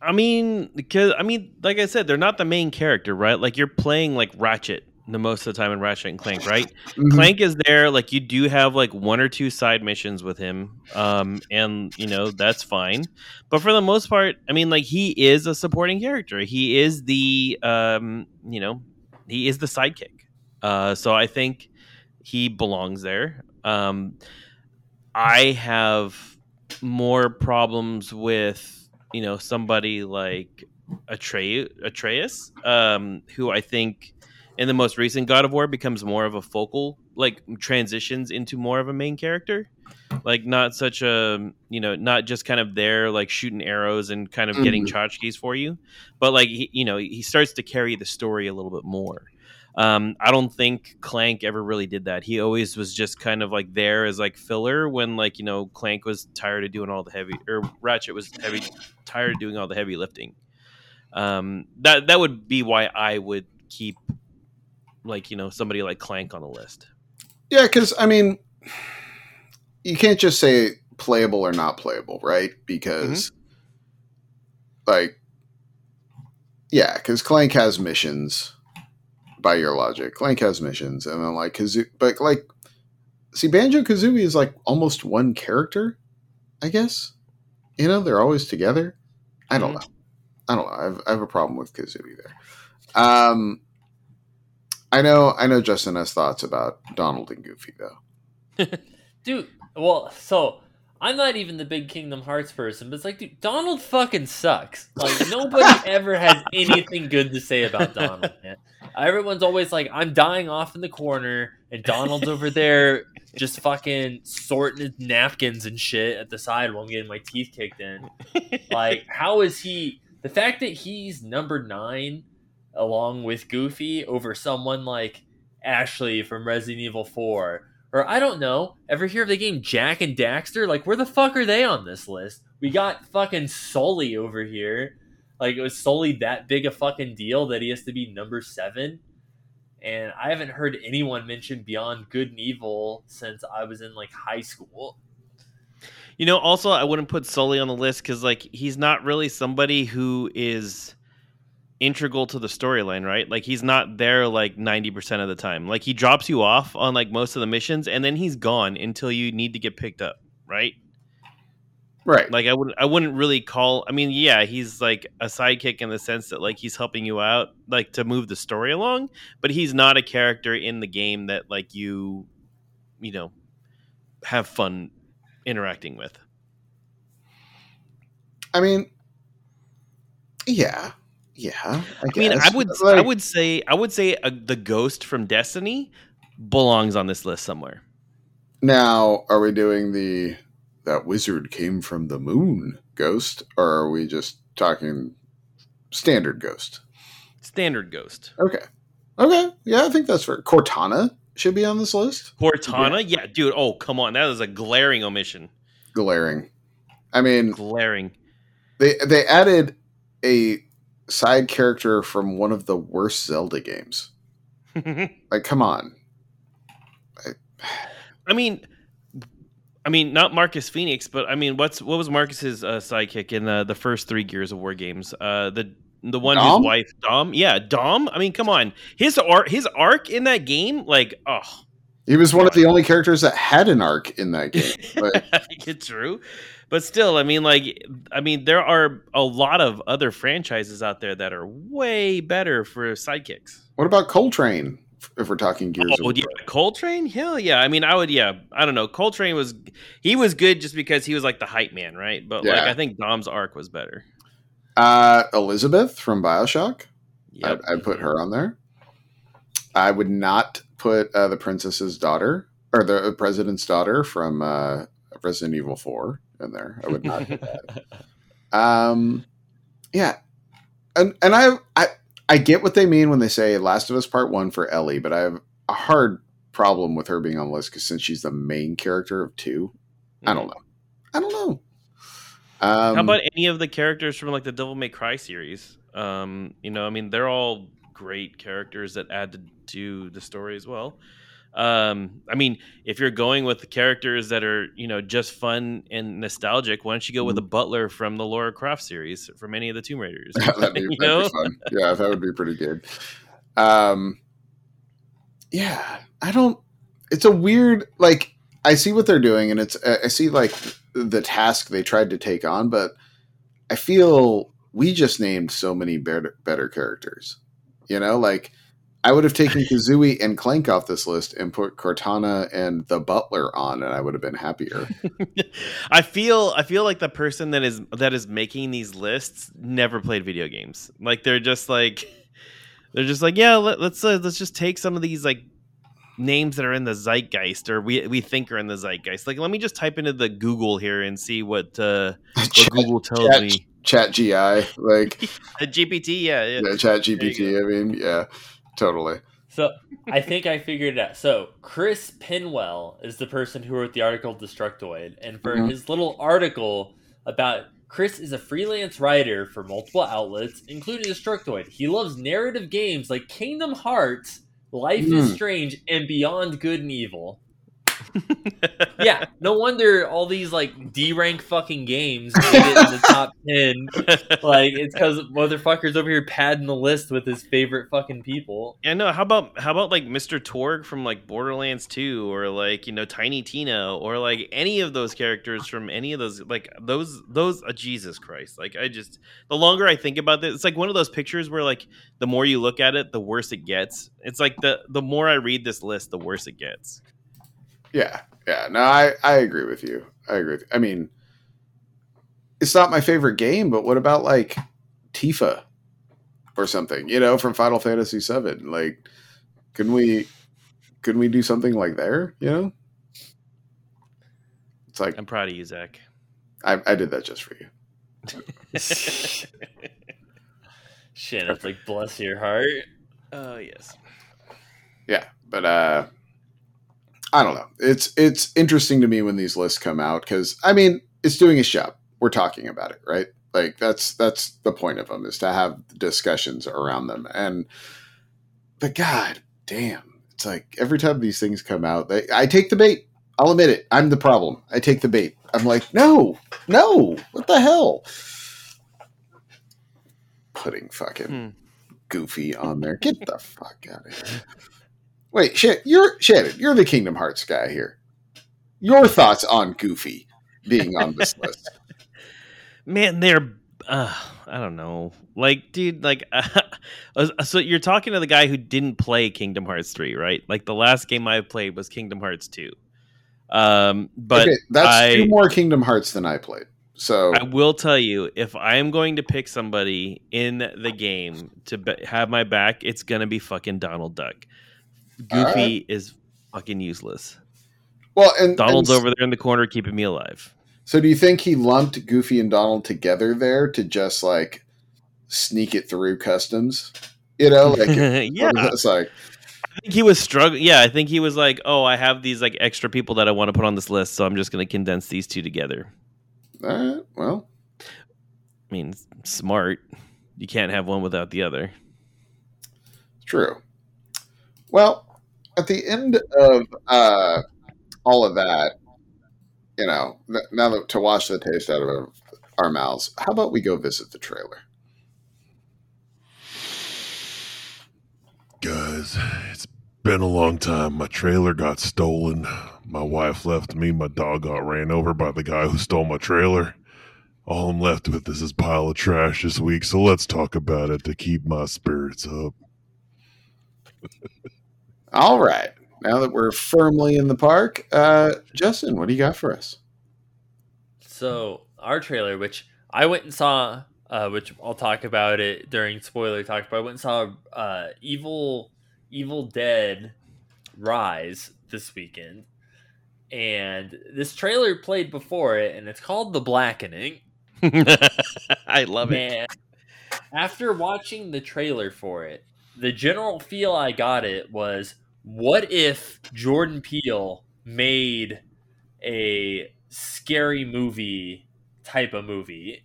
I mean, because I mean, like I said, they're not the main character, right? Like you're playing like Ratchet the most of the time in Ratchet and Clank, right? Mhm. Clank is there, like you do have like one or two side missions with him, um, and you know that's fine. But for the most part, I mean, like he is a supporting character. He is the, um, you know, he is the sidekick. Uh, so I think he belongs there. Um, I have more problems with you know somebody like Atre- Atreus, um, who I think in the most recent God of War becomes more of a focal, like transitions into more of a main character, like not such a you know not just kind of there like shooting arrows and kind of getting Mhm. tchotchkes for you, but like he, you know he starts to carry the story a little bit more. Um, I don't think Clank ever really did that. He always was just kind of like there as like filler when like you know Clank was tired of doing all the heavy or Ratchet was heavy tired of doing all the heavy lifting. Um, that that would be why I would keep like you know somebody like Clank on the list. Yeah, because I mean, you can't just say playable or not playable, right? Because, like, yeah, because Clank has missions. By your logic, Clank has missions, and then like Kazoo, but like, see, Banjo Kazooie is like almost one character, I guess. You know, they're always together. I don't Mhm. know. I don't know. I have, I have a problem with Kazooie there. Um, I know. I know. Justin has thoughts about Donald and Goofy, though. Dude, well, so I'm not even the big Kingdom Hearts person, but it's like, dude, Donald fucking sucks. Like nobody ever has anything good to say about Donald, man. Everyone's always like, I'm dying off in the corner, and Donald's over there just fucking sorting his napkins and shit at the side while I'm getting my teeth kicked in. Like, how is he? The fact that he's number nine along with Goofy over someone like Ashley from Resident Evil 4. Or I don't know. Ever hear of the game Jak and Daxter? Like, where the fuck are they on this list? We got fucking Sully over here. Like, it was Sully that big a fucking deal that he has to be number seven? And I haven't heard anyone mention Beyond Good and Evil since I was in like high school. You know, also I wouldn't put Sully on the list because like he's not really somebody who is integral to the storyline, right? Like he's not there like 90% of the time. Like he drops you off on like most of the missions and then he's gone until you need to get picked up, right? Right. Like I wouldn't I wouldn't really call I mean, yeah, he's like a sidekick in the sense that like he's helping you out like to move the story along, but he's not a character in the game that like you you know have fun interacting with. I mean, yeah, yeah. I, I mean, I would Like, I would say I would say uh, the ghost from Destiny belongs on this list somewhere. Now, are we doing the that wizard came from the moon ghost, or are we just talking standard ghost? Standard ghost. Okay, okay, yeah, I think that's fair. Cortana should be on this list. Cortana, yeah, dude. Oh, come on, that is a glaring omission. Glaring. I mean, Glaring. they they added a side character from one of the worst Zelda games. Like, come on. I mean, I mean, not Marcus Phoenix, but I mean, what's what was Marcus's uh, sidekick in uh, the first three Gears of War games? Uh, the the one Dom? whose wife Dom, yeah, Dom. I mean, come on, his arc, his arc in that game, like, oh, He was one of the only characters that had an arc in that game. But it's true. But still, I mean, like, I mean, there are a lot of other franchises out there that are way better for sidekicks. what about Cole Train? If we're talking Gears Oh of yeah, War? Cole Train. Hell yeah! I mean, I would. Yeah, I don't know. Cole Train was he was good just because he was like the hype man, right? But like, I think Dom's arc was better. Uh, Elizabeth from Bioshock. Yep. I'd, I'd put her on there. I would not put uh, the princess's daughter or the president's daughter from uh, Resident Evil Four in there. I would not. Um, yeah, and and I I I get what they mean when they say Last of Us Part One for Ellie, but I have a hard problem with her being on the list because since she's the main character of two, I don't know. I don't know. Um, How about any of the characters from like the Devil May Cry series? Um, you know, I mean, they're all great characters that add to, to the story as well. Um, I mean, if you're going with the characters that are you know just fun and nostalgic, why don't you go with a Mm-hmm. butler from the Laura Croft series from any of the Tomb Raiders? that'd, be, you know? be fun. Yeah, that would be pretty good. Um, yeah, I don't. It's a weird like. I see what they're doing, and it's I see like the task they tried to take on, but I feel we just named so many better better characters. You know, like I would have taken Kazooie and Clank off this list and put Cortana and the Butler on, and I would have been happier. I feel I feel like the person that is that is making these lists never played video games. Like they're just like they're just like yeah, let, let's uh, let's just take some of these like names that are in the zeitgeist or we we think are in the zeitgeist. Like let me just type into the Google here and see what uh what Chat, Google tells chat- me. Chat GI, like The GPT, yeah, yeah. yeah, Chat GPT. I mean, yeah, totally. So I think I figured it out. So Chris Penwell is the person who wrote the article Destructoid, and for Mhm. his little article about Chris is a freelance writer for multiple outlets, including Destructoid. He loves narrative games like Kingdom Hearts, Life is Mm. Strange, and Beyond Good and Evil. yeah, no wonder all these like D rank fucking games made it in the top ten. Like it's because motherfuckers over here padding the list with his favorite fucking people. Yeah, no. How about how about like Mr. Torgue from like Borderlands 2 or like, you know, Tiny Tina or like any of those characters from any of those like those those uh, Jesus Christ. Like I just the longer I think about this, it's like one of those pictures where like the more you look at it, the worse it gets. It's like the the more I read this list, the worse it gets. Yeah, yeah. No, I I agree with you. I agree. With I mean, it's not my favorite game, but what about like Tifa or something? You know, from Final Fantasy VII. Like, can we can we do something like there? You know, it's like I'm proud of you, Zach. I, I did that just for you. Shit, it's like bless your heart. Oh, yes. Yeah, but uh, I don't know. It's it's interesting to me when these lists come out because I mean it's doing its job. We're talking about it, right? Like that's that's the point of them is to have discussions around them. And but God damn, it's like every time these things come out, they, I take the bait. I'll admit it. I'm the problem. I take the bait. I'm like, no, no, what the hell? Putting fucking Hmm. Goofy on there. Get the fuck out of here. Wait, Shannon, you're Shannon. You're the Kingdom Hearts guy here. Your thoughts on Goofy being on this list? Man, they're uh, I don't know. Like, dude, like, uh, so you're talking to the guy who didn't play Kingdom Hearts three, right? Like, the last game I played was Kingdom Hearts two. Um, but okay, that's I, two more Kingdom Hearts than I played. So I will tell you, if I am going to pick somebody in the game to be- have my back, it's gonna be fucking Donald Duck. Goofy Alright. is fucking useless. well, and Donald's and over there in the corner keeping me alive. So do you think he lumped Goofy and Donald together there to just like sneak it through customs? You know, like yeah, it's like I think he was struggling. Yeah, I think he was like, "Oh, I have these like extra people that I want to put on this list, so I'm just going to condense these two together." uh, well, I mean, smart. You can't have one without the other. true. Well, at the end of uh, all of that, you know, now that to wash the taste out of our mouths, how about we go visit the trailer? Guys, it's been a long time. My trailer got stolen. My wife left me. My dog got ran over by the guy who stole my trailer. All I'm left with is this pile of trash this week, so let's talk about it to keep my spirits up. All right. Now that we're firmly in the park, uh, Justin, what do you got for us? So our trailer, which I went and saw, uh, which I'll talk about it during spoiler talk, but I went and saw uh, Evil Evil Dead Rise this weekend, and this trailer played before it, and it's called The Blackening. I love it. After watching the trailer for it, the general feel I got it was what if Jordan Peele made a scary movie type of movie?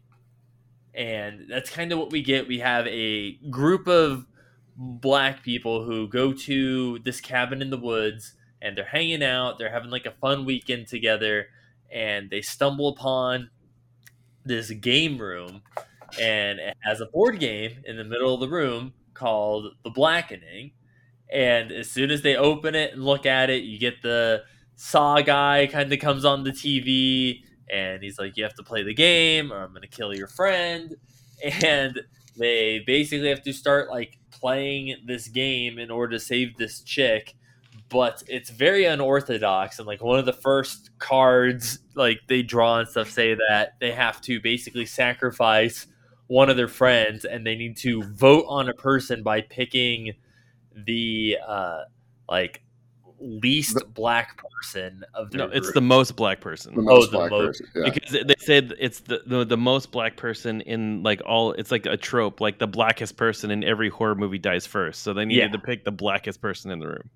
And that's kind of what we get. We have a group of black people who go to this cabin in the woods and they're hanging out, they're having like a fun weekend together, and they stumble upon this game room and it has a board game in the middle of the room called The Blackening. And as soon as they open it and look at it, you get the Saw guy kind of comes on the TV and he's like, You have to play the game or I'm going to kill your friend. And they basically have to start like playing this game in order to save this chick but it's very unorthodox and like one of the first cards like they draw and stuff say that they have to basically sacrifice one of their friends and they need to vote on a person by picking the uh like least black person of their No, it's group. the most black person. The Oh, most the black most- person. Yeah. because they said it's the, the the most black person in like all it's like a trope like the blackest person in every horror movie dies first so they needed Yeah. to pick the blackest person in the room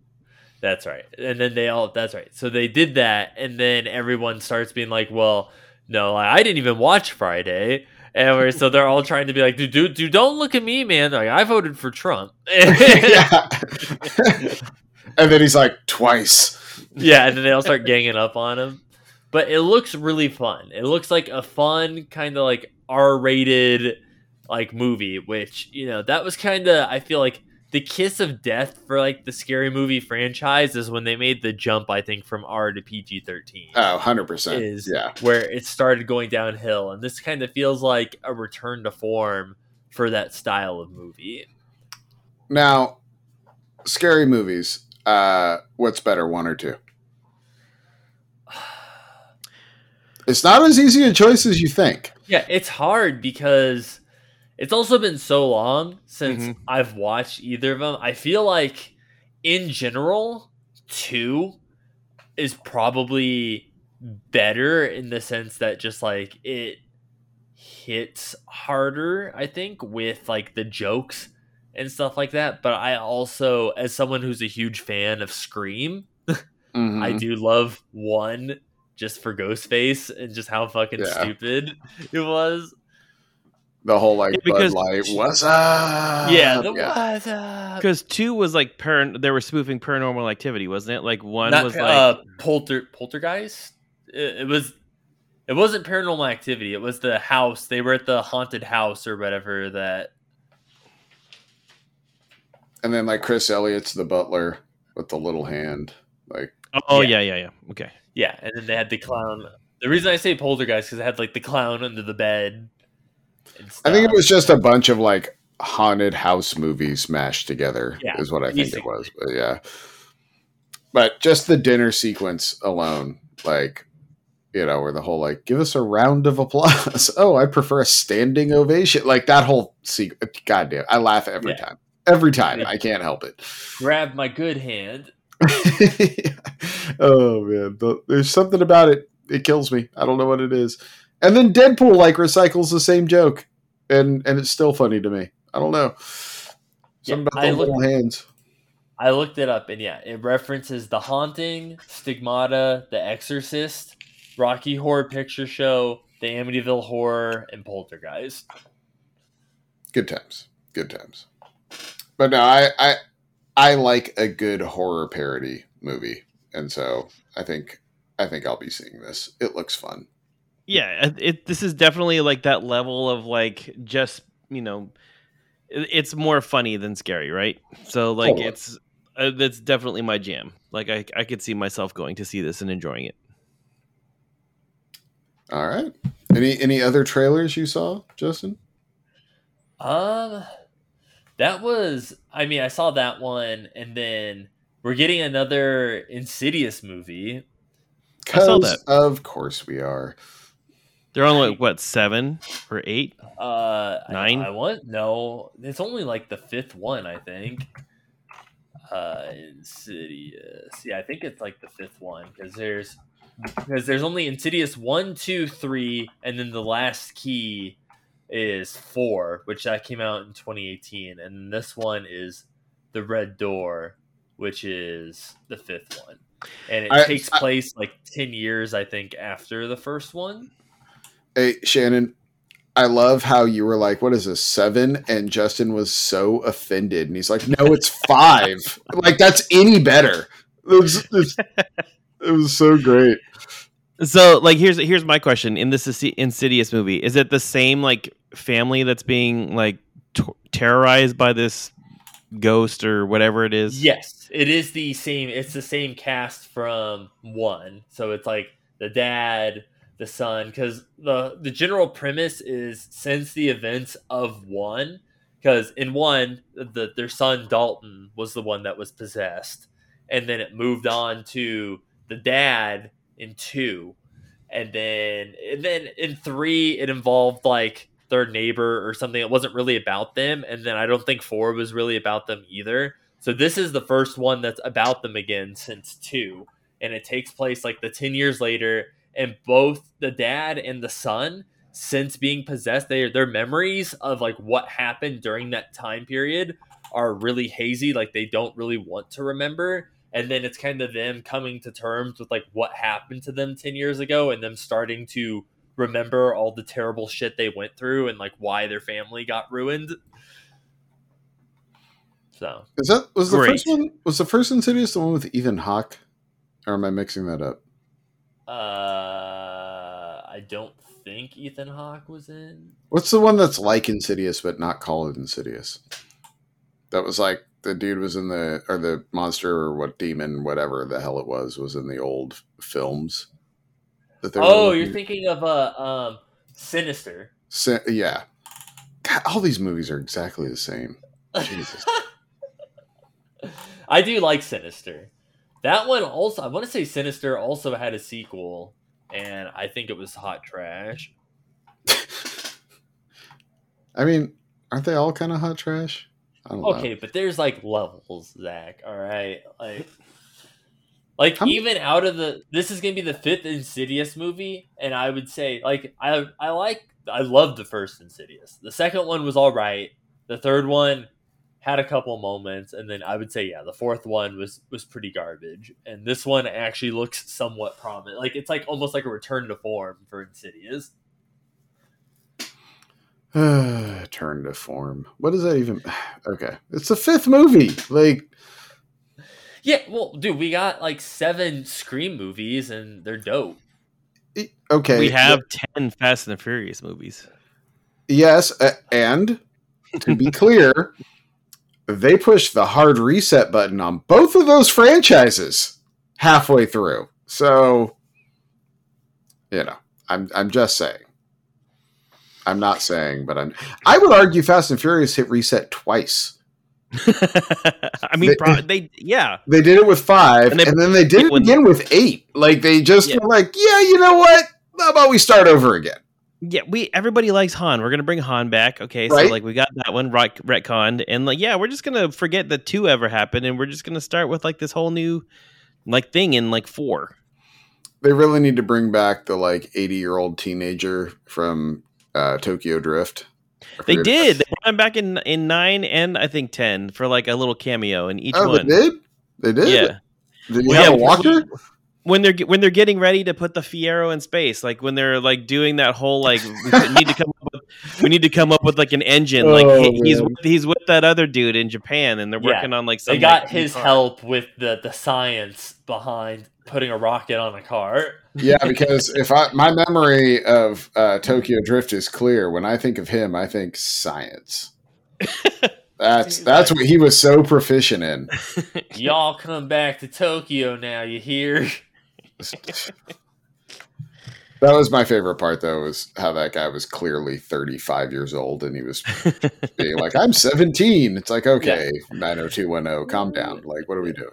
That's right. And then they all that's right. So they did that and then everyone starts being like, "Well, no, I didn't even watch Friday." And so they're all trying to be like, "Dude, dude, dude don't look at me, man. Like I voted for Trump." yeah. and then he's like, twice. yeah, and then they all start ganging up on him. But it looks really fun. It looks like a fun kind of like R-rated like movie, which you know that was kind of I feel like the kiss of death for like the scary movie franchise is when they made the jump. I think from R to PG thirteen. Oh, 100%. Is- yeah. where it started going downhill, and this kind of feels like a return to form for that style of movie. Now, scary movies. Uh, what's better, one or two? It's not as easy a choice as you think. Yeah, it's hard because it's also been so long since Mhm. I've watched either of them. I feel like, in general, two is probably better in the sense that just like it hits harder, I think, with like the jokes and stuff like that. But I also, as someone who's a huge fan of Scream, Mhm. I do love one just for Ghostface and just how fucking Yeah. stupid it was. The whole like Yeah, because- Bud Light. What's up? yeah, the yeah. what's up? because two was like paran- they were spoofing paranormal activity wasn't it like one Not was pa- like uh, polter poltergeist. It, it was. It wasn't paranormal activity. It was the house. They were at the haunted house or whatever. That and then like Chris Elliott's the butler with the little hand. Like, Oh Yeah. yeah, yeah, yeah. Okay. Yeah, and then they had the clown. The reason I say poltergeist because they had like the clown under the bed. I think it was just a bunch of like haunted house movies mashed together. Yeah, is what I think it was. But yeah, but just the dinner sequence alone, like. You know, where the whole like, give us a round of applause. oh, I prefer a standing ovation. Like that whole sequence. Goddamn, I laugh every Yeah. time. Every time, I can't help it. grab my good hand. oh man, the, there's something about it. It kills me. I don't know what it is. And then Deadpool like recycles the same joke, and and it's still funny to me. I don't know. Yeah, Something about I the little hands. I looked it up, and yeah, it references The Haunting, Stigmata, The Exorcist, Rocky Horror Picture Show, The Amityville Horror, and Poltergeist. Good times. Good times. But no, I I I like a good horror parody movie, and so I think I think I'll be seeing this. It looks fun. Yeah, it, it this is definitely like that level of like just you know, it, it's more funny than scary, right? So like Totally. it's uh, that's definitely my jam. Like I I could see myself going to see this and enjoying it. All right. Any any other trailers you saw, Justin? Um, that was. I mean, I saw that one, and then we're getting another Insidious movie. I saw 'Cause Of course we are. They're on like what seven or eight? Uh, Nine? I, I want no. It's only like the fifth one, I think. Uh, Insidious. Yeah, I think it's like the fifth one because there's because there's only Insidious one, two, three, and then the last key is four, which that came out in 2018, and this one is the Red Door, which is the fifth one, and it I- takes I- place like ten years, I think, after the first one. Hey, Shannon, I love how you were like, what is this, seven? And Justin was so offended. And he's like, no, it's five. like, that's any better. It was, it's- it was so great. So like here's here's my question in this Insidious movie is it the same like family that's being like t- terrorized by this ghost or whatever it is? Yes, it is the same. It's the same cast from one. So it's like the dad, the son, because the the general premise is since the events of one, because in one, the their son Dalton was the one that was possessed, and then it moved on to the dad in two, and then and then in three it involved like their neighbor or something. It wasn't really about them, and then I don't think four was really about them either. So this is the first one that's about them again since two, and it takes place like the ten years later, and both the dad and the son, since being possessed, they their memories of like what happened during that time period are really hazy, like they don't really want to remember. And then it's kind of them coming to terms with like what happened to them ten years ago, and them starting to remember all the terrible shit they went through and like why their family got ruined. So Is that, was the Great. first one, was the first Insidious the one with Ethan Hawke? Or am I mixing that up? Uh, I don't think Ethan Hawke was in. What's the one that's like Insidious but not called Insidious? That was like the dude was in the or the monster or what demon whatever the hell it was was in the old films. Oh, you're thinking of uh, um, Sinister. Si- yeah. God, all these movies are exactly the same. Jesus. I do like Sinister. That one also, I want to say Sinister also had a sequel, and I think it was hot trash. I mean, aren't they all kind of hot trash? I don't Okay, but there's like levels, Zach. All right, like, like I'm- even out of the, this is gonna be the fifth Insidious movie, and I would say like I I like I love the first Insidious. The second one was all right. The third one had a couple moments, and then I would say yeah, the fourth one was was pretty garbage, and this one actually looks somewhat prominent. Like it's like almost like a return to form for Insidious. Turn to form. What does that even? Okay, it's the fifth movie. Like, Yeah, well, dude, we got like seven Scream movies, and they're dope. okay, We have ten Fast and the Furious movies. yes, uh, and to be clear, they pushed the hard reset button on both of those franchises halfway through. So, you know, I'm I'm just saying. I'm not saying, but I'm. I would argue Fast and Furious hit reset twice. I mean, They- pro- they yeah. They did it with five, And and, then they did it again with eight. Like they just Yeah. were like, yeah, you know what? How about we start over again? Yeah, we everybody likes Han. We're gonna bring Han back. Okay, so Right. like we got that one ret- retconned, and like yeah, we're just gonna forget that two ever happened, and we're just gonna start with like this whole new like thing in like four. They really need to bring back the like 80 year old teenager from uh, Tokyo Drift. They did. They brought him back in in nine and I think ten for like a little cameo in each Oh, one. they did. They did. Yeah, Did he Well, have yeah, a walker? When they're when they're getting ready to put the Fiero in space, like when they're like doing that whole like we need to come up with, we need to come up with like an engine. like Oh, he- he's with, he's with that other dude in Japan, and they're Yeah, working on like some. They got like, his car. help with the the science behind putting a rocket on a car. yeah, because if I my memory of uh, Tokyo Drift is clear, when I think of him, I think science. That's that's what he was so proficient in. Y'all come back to Tokyo now. You hear? That was my favorite part, though, was how that guy was clearly 35 years old and he was being like, I'm 17. It's like, okay, 90210, calm down. Like, what are we doing?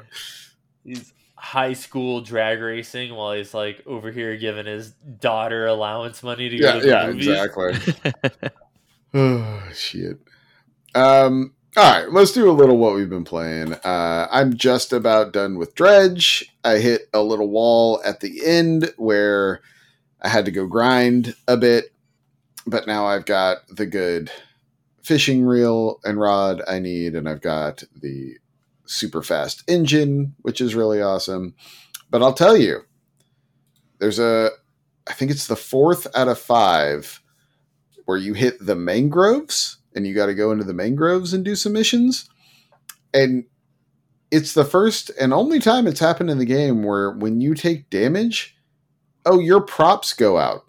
He's high school drag racing while he's like over here giving his daughter allowance money to go to the yeah, movies. exactly. Oh, shit. Um, all right, let's do a little what we've been playing. Uh, I'm just about done with Dredge. I hit a little wall at the end where I had to go grind a bit, but now I've got the good fishing reel and rod I need, and I've got the super fast engine, which is really awesome. But I'll tell you, there's a, I think it's the fourth out of five where you hit the mangroves and you got to go into the mangroves and do some missions. And it's the first and only time it's happened in the game where when you take damage, oh, your props go out.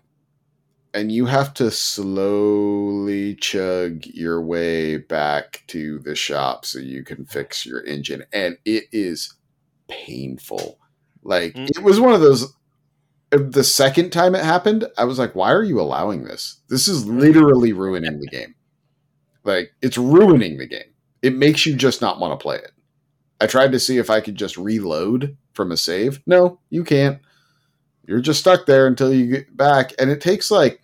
And you have to slowly chug your way back to the shop so you can fix your engine. And it is painful. Like, Mm. it was one of those the second time it happened, I was like, why are you allowing this? This is literally ruining the game. Like, it's ruining the game. It makes you just not want to play it. I tried to see if I could just reload from a save. No, you can't. You're just stuck there until you get back. And it takes like,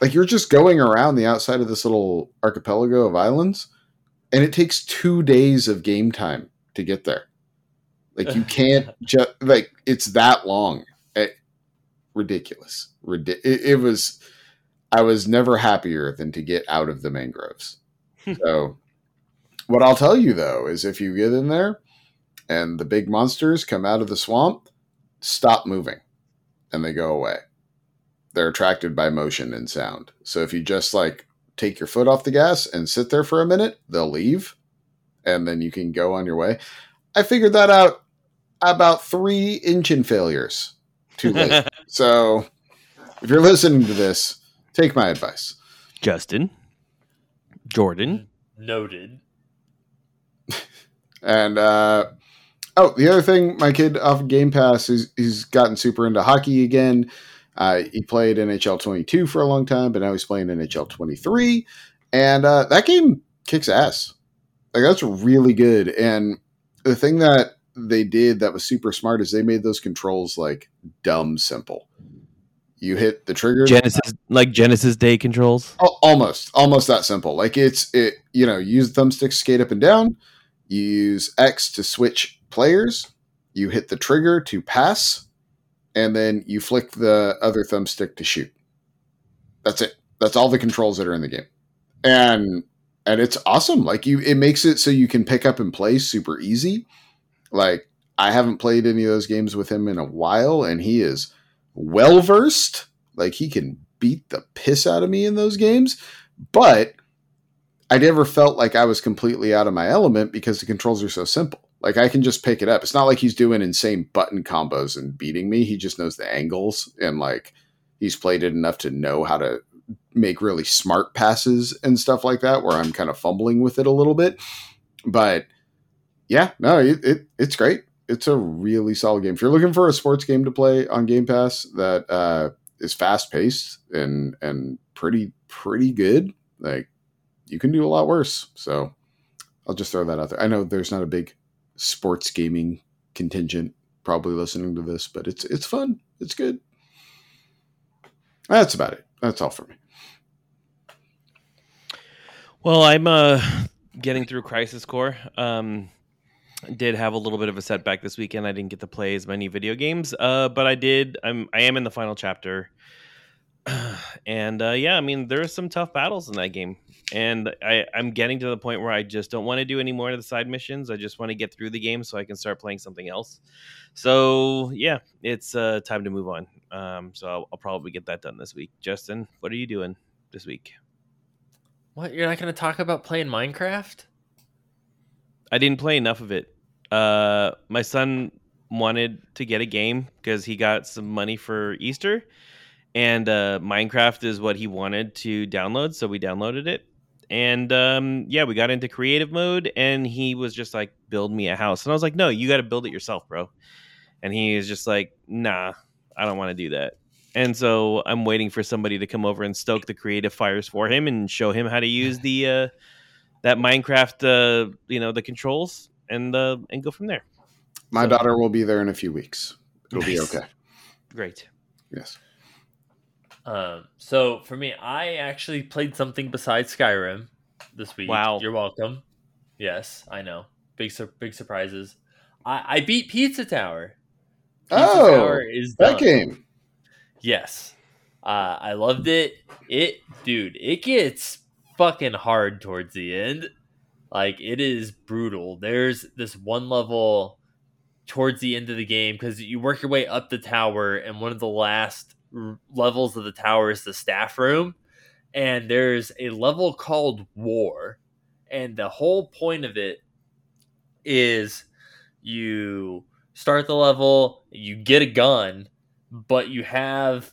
like you're just going around the outside of this little archipelago of islands, and it takes two days of game time to get there. Like, you can't just, like, it's that long eh, ridiculous. Ridi- it, it was. I was never happier than to get out of the mangroves. Hmm. so, what I'll tell you though is, if you get in there, and the big monsters come out of the swamp, stop moving, and they go away. They're attracted by motion and sound. So if you just like take your foot off the gas and sit there for a minute, they'll leave, and then you can go on your way. I figured that out about three engine failures too late. So, if you're listening to this, take my advice. Justin, Jordan, Noted. And uh, oh, the other thing, my kid off of Game Pass, he's, he's gotten super into hockey again. Uh, he played NHL 22 for a long time, but now he's playing NHL 23, and uh, that game kicks ass. Like that's really good. And the thing that they did that was super smart is they made those controls like dumb simple. You hit the trigger. Genesis like Genesis Day controls. Almost almost that simple. Like it's it you know use the thumbstick skate up and down. You use x to switch players. You hit the trigger to pass. And then you flick the other thumbstick to shoot. That's it. That's all the controls that are in the game. And and it's awesome. Like you it makes it so you can pick up and play super easy. Like i haven't played any of those games with him in a while and he is well versed like he can beat the piss out of me in those games, but I never felt like I was completely out of my element because the controls are so simple. Like I can just pick it up. It's not like he's doing insane button combos and beating me. He just knows the angles and like he's played it enough to know how to make really smart passes and stuff like that where I'm kind of fumbling with it a little bit. but yeah, no, it, it it's great. It's a really solid game. If you're looking for a sports game to play on Game Pass that uh, is fast paced and and pretty pretty good, like you can do a lot worse. So I'll just throw that out there. I know there's not a big sports gaming contingent probably listening to this, but it's it's fun. It's good. That's about it. That's all for me. Well, I'm uh, getting through Crisis Core. Um, did have a little bit of a setback this weekend. I didn't get to play as many video games, uh, but I did. I'm I am in the final chapter, and uh, yeah, I mean there are some tough battles in that game, and I, I'm getting to the point where I just don't want to do any more of the side missions. I just want to get through the game so I can start playing something else. So yeah, it's uh, time to move on. Um, so I'll, I'll probably get that done this week. Justin, what are you doing this week? What? You're not going to talk about playing Minecraft? I didn't play enough of it. Uh, my son wanted to get a game because he got some money for Easter, and uh, Minecraft is what he wanted to download, so we downloaded it. And um, yeah, we got into creative mode, and he was just like, "Build me a house," and I was like, "No, you got to build it yourself, bro." And he is just like, "Nah, I don't want to do that." And so I'm waiting for somebody to come over and stoke the creative fires for him and show him how to use the uh, that Minecraft, uh, you know, the controls and uh, and go from there. My So- daughter will be there in a few weeks. It'll be okay. Great. Yes. Um, so for me, I actually played something besides Skyrim this week. Wow. You're welcome. Yes, I know. Big sur- big surprises. I, I beat Pizza Tower. Pizza Oh, Tower is that done. game. Yes. Uh, I loved it. It, dude, it gets fucking hard towards the end. Like, it is brutal. There's this one level towards the end of the game because you work your way up the tower, and one of the last r- levels of the tower is the staff room. And there's a level called War. And the whole point of it is you start the level, you get a gun, but you have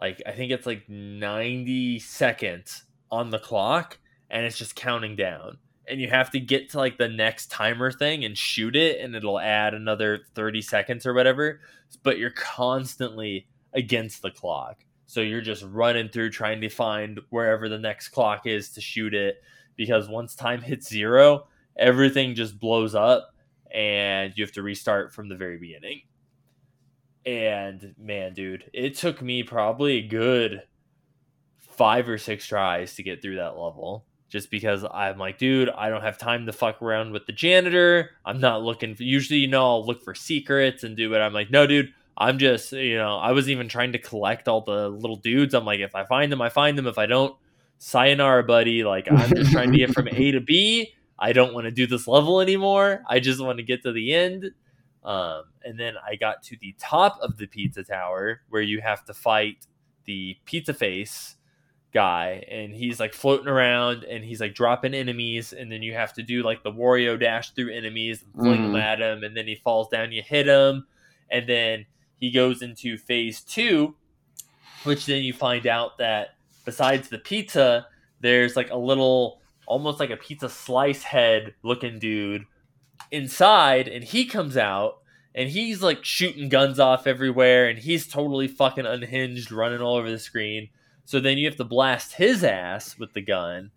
like I think it's like 90 seconds on the clock and it's just counting down. And you have to get to like the next timer thing and shoot it and it'll add another 30 seconds or whatever, but you're constantly against the clock. So you're just running through trying to find wherever the next clock is to shoot it because once time hits 0, everything just blows up and you have to restart from the very beginning. And man, dude, it took me probably a good five or six tries to get through that level. Just because I'm like, dude, I don't have time to fuck around with the janitor. I'm not looking for, usually, you know, I'll look for secrets and do it. I'm like, no, dude, I'm just, you know, I was even trying to collect all the little dudes. I'm like, if I find them, I find them. If I don't, sayonara, buddy. Like, I'm just trying to get from A to B. I don't want to do this level anymore. I just want to get to the end. Um, and then I got to the top of the pizza tower where you have to fight the pizza face guy, and he's like floating around and he's like dropping enemies, and then you have to do like the Wario dash through enemies and fling them Mhm. at him, and then he falls down, you hit him, and then he goes into phase two, which then you find out that besides the pizza, there's like a little almost like a pizza slice head looking dude inside and he comes out and he's like shooting guns off everywhere and he's totally fucking unhinged running all over the screen so then you have to blast his ass with the gun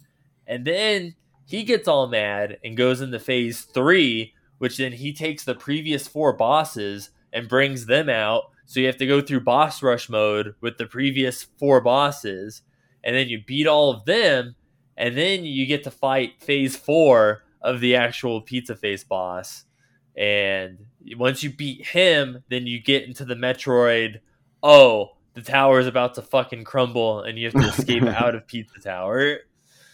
and then he gets all mad and goes into phase three which then he takes the previous four bosses and brings them out. So you have to go through boss rush mode with the previous four bosses and then you beat all of them and then you get to fight phase four of the actual pizza face boss. And once you beat him then you get into the metroid oh the tower is about to fucking crumble and you have to escape out of pizza tower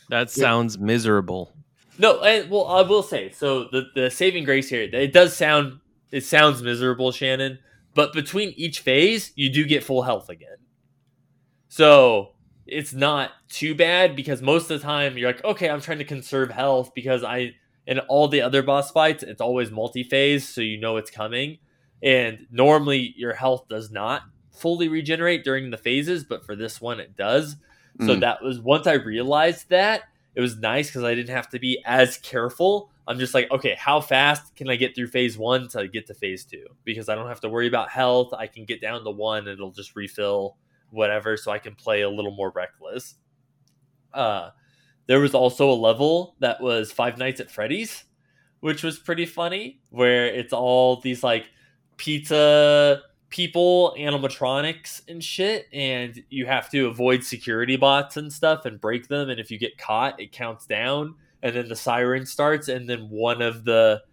That sounds miserable. no and, well i will say so the, the saving grace here it does sound it sounds miserable shannon but between each phase you do get full health again so it's not too bad because most of the time you're like, okay, I'm trying to conserve health because I in all the other boss fights, it's always multi-phase, so you know it's coming. And normally your health does not fully regenerate during the phases, but for this one it does. So Mm. that was once I realized that, it was nice because I didn't have to be as careful. I'm just like, okay, how fast can I get through phase one to get to phase two? Because I don't have to worry about health. I can get down to one and it'll just refill whatever, so I can play a little more reckless. Uh, there was also a level that was Five Nights at Freddy's, which was pretty funny, where it's all these like pizza people, animatronics and shit, and you have to avoid security bots and stuff and break them. And if you get caught, it counts down, and then the siren starts, and then one of the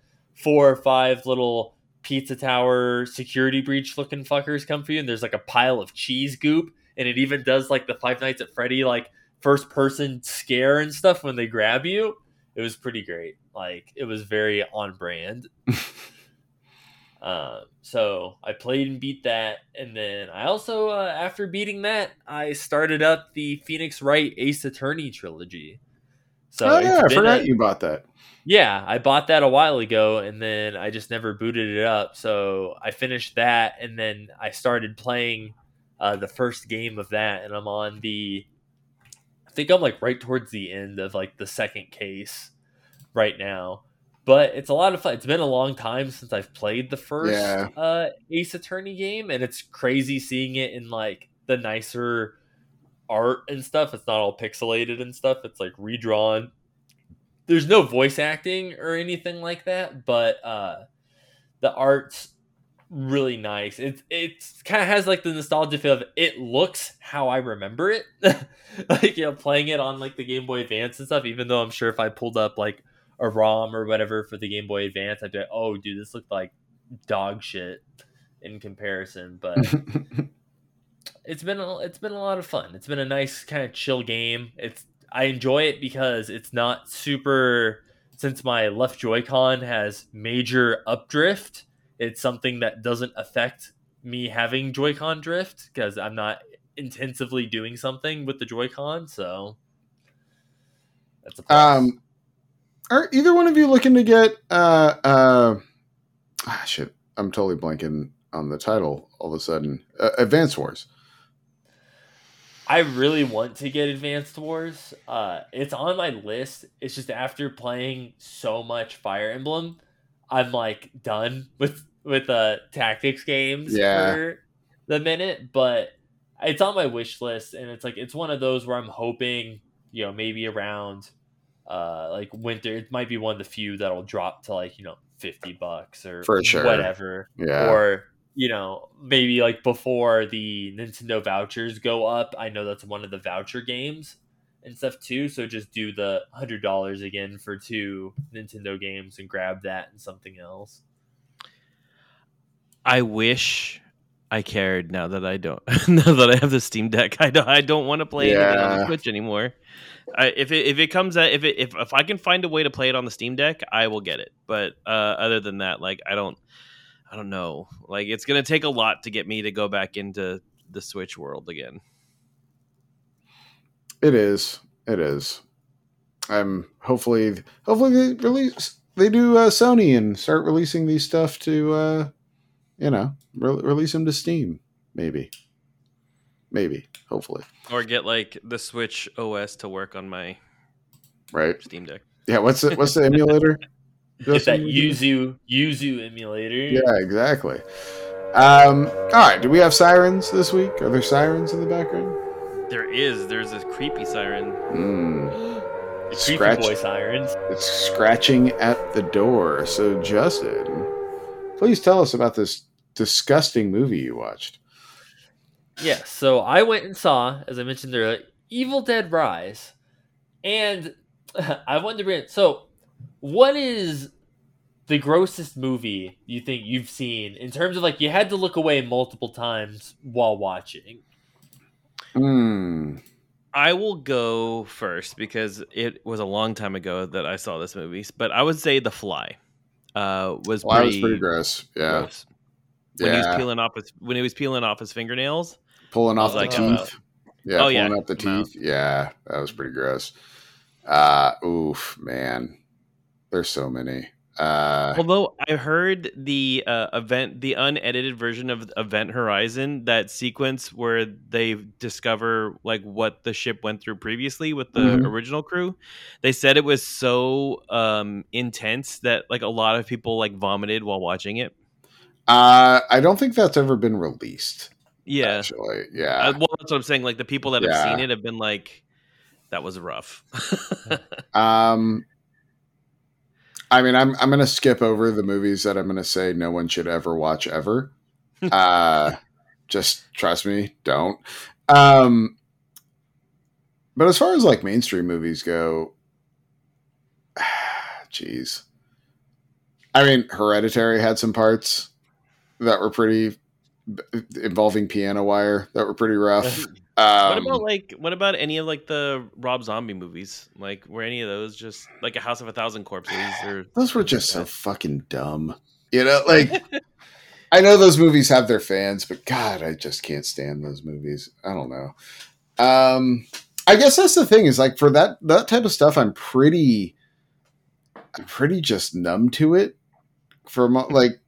four or five little pizza tower security breach looking fuckers come for you, and there's like a pile of cheese goop, and it even does like the Five Nights at Freddy like first person scare and stuff when they grab you. It was pretty great. Like it was very on brand. Uh, so I played and beat that, and then I also, uh, after beating that, I started up the Phoenix Wright Ace Attorney trilogy. So oh yeah, I forgot a- you bought that. yeah, I bought that a while ago, and then I just never booted it up. So I finished that, and then I started playing uh, the first game of that, and I'm on the. I think I'm like right towards the end of like the second case right now, but it's a lot of fun. It's been a long time since I've played the first Yeah. uh, Ace Attorney game, and it's crazy seeing it in like the nicer art and stuff. It's not all pixelated and stuff. It's like redrawn there's no voice acting or anything like that, but uh, the art's really nice. It it kind of has like the nostalgia feel of it looks how I remember it, like you know playing it on like the Game Boy Advance and stuff. Even though I'm sure if I pulled up like a ROM or whatever for the Game Boy Advance, I'd be like, oh dude, this looked like dog shit in comparison. But it's been a, it's been a lot of fun. It's been a nice kind of chill game. It's I enjoy it because it's not super since my left Joy-Con has major updrift. It's something that doesn't affect me having Joy-Con drift because I'm not intensively doing something with the Joy-Con, so that's a plus. um, are either one of you looking to get? Uh, uh, ah, shit, I'm totally blanking on the title. All of a sudden, uh, Advance Wars. I really want to get Advanced Wars. Uh, it's on my list. It's just after playing so much Fire Emblem, I'm like done with with uh tactics games Yeah. for the minute. But it's on my wish list, and it's like it's one of those where I'm hoping you know maybe around uh like winter. It might be one of the few that'll drop to like you know fifty bucks or For sure. whatever Yeah, or you know maybe like before the nintendo vouchers go up i know that's one of the voucher games and stuff too so just do the hundred dollars again for two nintendo games and grab that and something else I wish I cared now that I don't. now that I have the Steam Deck, I don't. I don't want to play anything on the Switch anymore. If it if it comes out if it if if I can find a way to play it on the Steam Deck, I will get it. But uh, other than that, like I don't, I don't know. Like it's gonna take a lot to get me to go back into the Switch world again. it is. It is. I'm hopefully, hopefully they release. They do uh, Sony and start releasing these stuff to, uh, you know, re- release them to Steam. Maybe, maybe, hopefully, Or get like the Switch OS to work on my right? Steam Deck. Yeah. What's the what's the emulator? get that yuzu yuzu emulator Yeah, exactly. Um, all right. Do we have sirens this week? Are there sirens in the background? There is. There's a creepy siren. Mm, the creepy Scratch. boy sirens it's scratching at the door. So, Justin, please tell us about this disgusting movie you watched. Yeah, so I went and saw, as I mentioned earlier, Evil Dead Rise, and I wanted to bring. So, what is the grossest movie you think you've seen in terms of like you had to look away multiple times while watching? Hmm. I will go first because it was a long time ago that I saw this movie. But I would say The Fly uh, was Well, pretty, was pretty gross. Yeah. gross. When he was peeling off his when he was peeling off his fingernails. Pulling off the like, teeth. uh, yeah. oh, pulling yeah, out the out. teeth. Yeah. That was pretty gross. Uh, oof, man. There's so many. Uh, Although I heard the uh, event, the unedited version of Event Horizon, that sequence where they discover like what the ship went through previously with the Mhm. original crew, they said it was so um, intense that like a lot of people like vomited while watching it. uh, I don't think that's ever been released. Yeah, Actually, Uh, yeah. well, that's what I'm saying. Like the people that have seen it have been like, "That was rough." Um, I mean, I'm I'm gonna skip over the movies that I'm gonna say no one should ever watch ever. uh, just trust me, don't. Um, but as far as like mainstream movies go, jeez, I mean, Hereditary had some parts that were pretty involving piano wire that were pretty rough. Um, what about like what about any of like the Rob Zombie movies? Like were any of those just like a House of a Thousand Corpses or Those were things just so fucking dumb. You know, like I know those movies have their fans, but God, I just can't stand those movies. I don't know. Um, I guess that's the thing is like for that that type of stuff, I'm pretty, I'm pretty just numb to it. For like,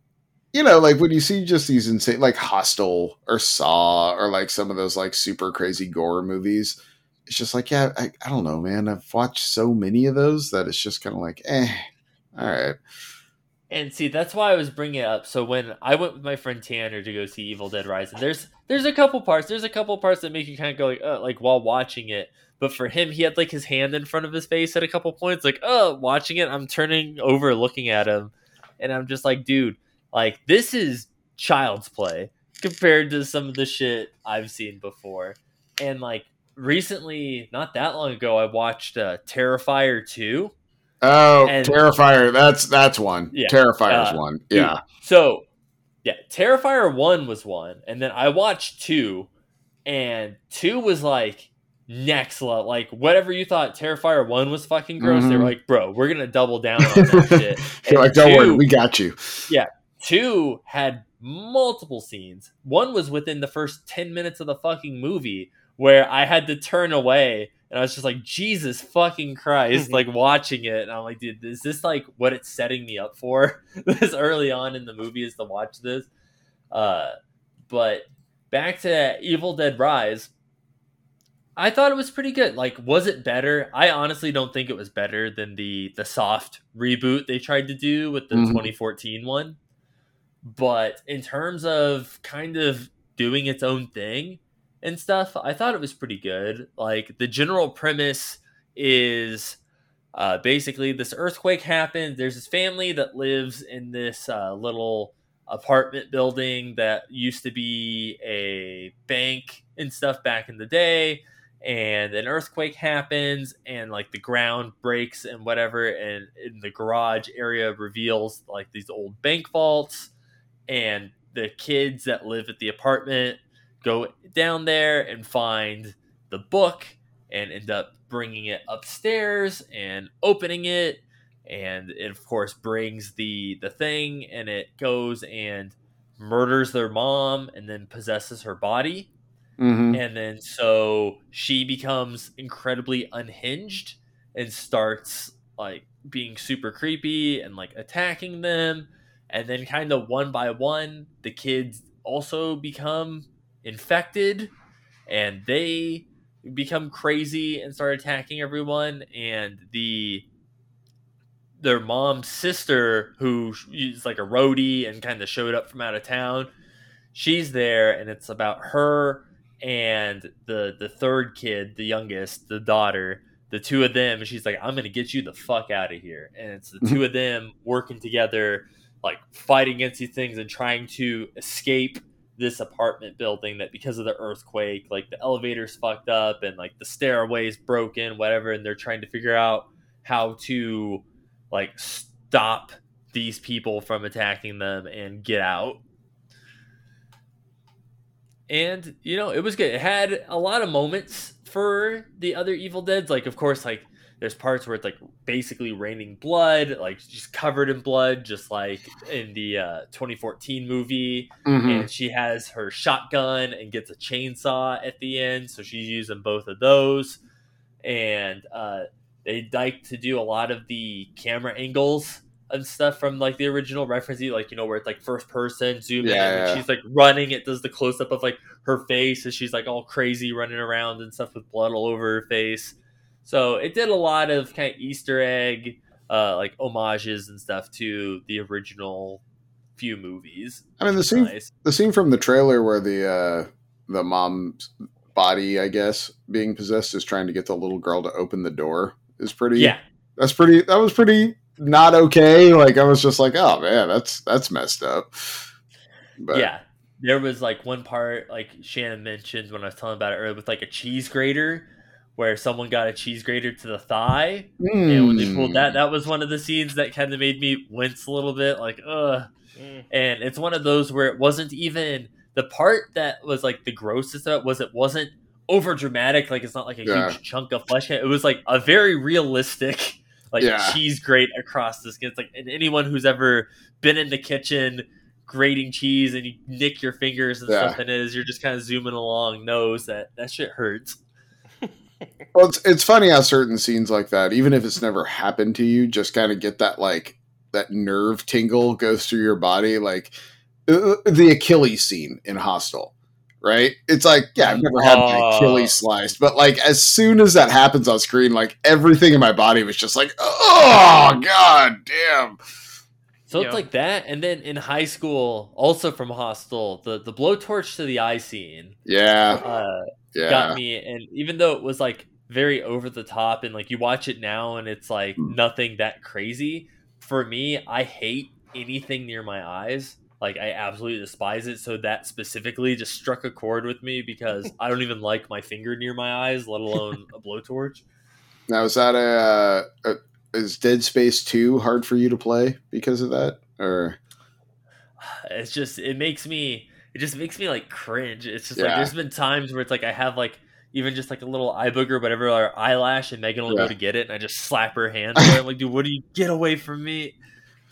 you know, like when you see just these insane, like Hostel or Saw or like some of those like super crazy gore movies, it's just like, yeah, I, I don't know, man. I've watched so many of those that it's just kind of like, eh, all right. And see, that's why I was bringing it up. So when I went with my friend Tanner to go see Evil Dead Rising, there's there's a couple parts. There's a couple parts that make you kind of go like, uh, like while watching it. But for him, he had like his hand in front of his face at a couple points. Like, oh, watching it, I'm turning over, looking at him, and I'm just like, dude, like this is child's play compared to some of the shit I've seen before. And like recently, not that long ago, I watched uh, Terrifier two. Oh, And- Terrifier. That's that's one. Yeah. Terrifier's Uh, one. Yeah. So, yeah, Terrifier 1 was one. And then I watched 2, and 2 was like next level. Like, whatever you thought Terrifier 1 was fucking gross, they were Mhm. like, bro, we're going to double down on that shit. Like, don't worry, we got you. 2 had multiple scenes. One was within the first 10 minutes of the fucking movie where I had to turn away. And I was just like, Jesus fucking Christ, like watching it. And I'm like, dude, is this like what it's setting me up for? this early on in the movie is to watch this. Uh, but back to Evil Dead Rise, I thought it was pretty good. Like, was it better? I honestly don't think it was better than the the soft reboot they tried to do with the Mhm. 2014 one. But in terms of kind of doing its own thing and stuff, I thought it was pretty good. Like the general premise is uh, basically this earthquake happened. There's this family that lives in this uh, little apartment building that used to be a bank and stuff back in the day. And an earthquake happens, and like the ground breaks and whatever, and in the garage area reveals like these old bank vaults. And the kids that live at the apartment go down there and find the book and end up bringing it upstairs and opening it. And it of course brings the the thing and it goes and murders their mom and then possesses her body. Hmm and then so she becomes incredibly unhinged and starts like being super creepy and like attacking them and then kind of one by one the kids also become infected and they become crazy and start attacking everyone and the their mom's sister who is like a roadie and kind of showed up from out of town she's there and it's about her and the the third kid the youngest the daughter the two of them and she's like i'm gonna get you the fuck out of here. And it's the mm-hmm. two of them working together like fighting against these things and trying to escape this apartment building that because of the earthquake like the elevator's fucked up and like the stairway's broken whatever and they're trying to figure out how to like stop these people from attacking them and get out. And you know it was good. It had a lot of moments for the other evil deads. Like of course like there's parts where it's like basically raining blood like just covered in blood just like in the uh, 2014 movie hmm and she has her shotgun and gets a chainsaw at the end so she's using both of those and uh, they like to do a lot of the camera angles and stuff from like the original reference, like you know where it's like first person zoom in, Yeah, and she's like running. It does the close up of like her face, and she's like all crazy running around and stuff with blood all over her face. So it did a lot of kind of Easter egg, uh, like homages and stuff to the original few movies. I mean, the scene nice. the scene from the trailer where the uh, the mom's body, I guess, being possessed is trying to get the little girl to open the door is pretty. Yeah, that's pretty. That was pretty not okay. Like I was just like, oh man, that's that's messed up. But yeah. There was like one part, like Shannon mentioned when I was telling about it earlier, with like a cheese grater, where someone got a cheese grater to the thigh, and when they Hmm. pulled that, that was one of the scenes that kind of made me wince a little bit, like ugh. And it's one of those where it wasn't even the part that was like the grossest of it was it wasn't over dramatic, like it's not like a Yeah. huge chunk of flesh. It was like a very realistic, like Yeah. cheese grate across the skin. It's like and anyone who's ever been in the kitchen grating cheese and you nick your fingers and Yeah. stuff and as you're just kind of zooming along knows that that shit hurts. Well, it's it's funny how certain scenes like that, even if it's never happened to you, just kind of get that like that nerve tingle goes through your body, like uh, the Achilles scene in Hostel, right? It's like, yeah, I've never had my Oh. Achilles sliced, but like as soon as that happens on screen, like everything in my body was just like, oh god, damn. So Yeah. it's like that, and then in high school, also from Hostel, the the blowtorch to the eye scene Yeah, uh, yeah, got me. And even though it was like very over the top, and like you watch it now, and it's like Hmm. nothing that crazy. For me, I hate anything near my eyes. Like I absolutely despise it. So that specifically just struck a chord with me because I don't even like my finger near my eyes, let alone a blowtorch. Now is that a, uh is Dead Space two hard for you to play because of that, or it's just it makes me it just makes me like cringe it's just like there's been times where it's like i have like even just like a little eye booger whatever or eyelash and megan will Yeah. go to get it and i just slap her hand i'm like dude what do you get away from me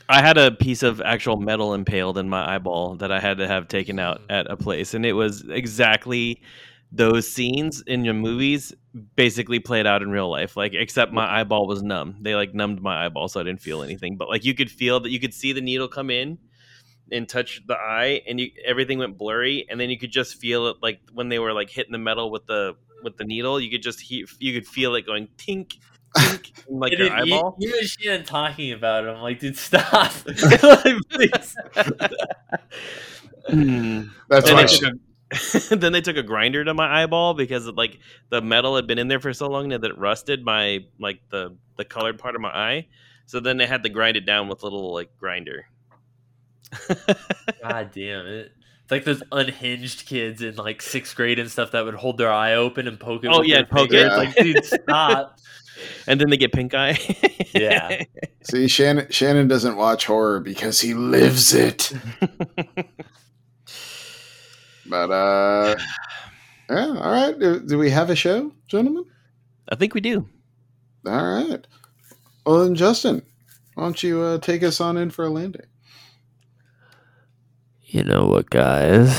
I had a piece of actual metal impaled in my eyeball that I had to have taken out Mm. at a place, and it was exactly those scenes in your movies basically played out in real life. Like, except my eyeball was numb. They like numbed my eyeball, so I didn't feel anything. But like, you could feel that you could see the needle come in and touch the eye, and you everything went blurry, and then you could just feel it like when they were like hitting the metal with the with the needle. You could just he- you could feel it going tink. tink like And your then you- eyeball. you and Shannon talking about it i'm like dude stop please. Hmm. that's then they, took a, then they took a grinder to my eyeball because like the metal had been in there for so long that it rusted my like the the colored part of my eye. So then they had to grind it down with a little like grinder. God damn it it's like those unhinged kids in like sixth grade and stuff that would hold their eye open and poke it. Oh, with yeah, their poke finger. it. It's like, dude, stop. and then they get pink eye. Yeah. See, Shannon Shannon doesn't watch horror because he lives it. But uh yeah, all right. Do, do we have a show, gentlemen? I think we do. All right. Well, then, Justin, why don't you uh, take us on in for a landing? You know what, guys?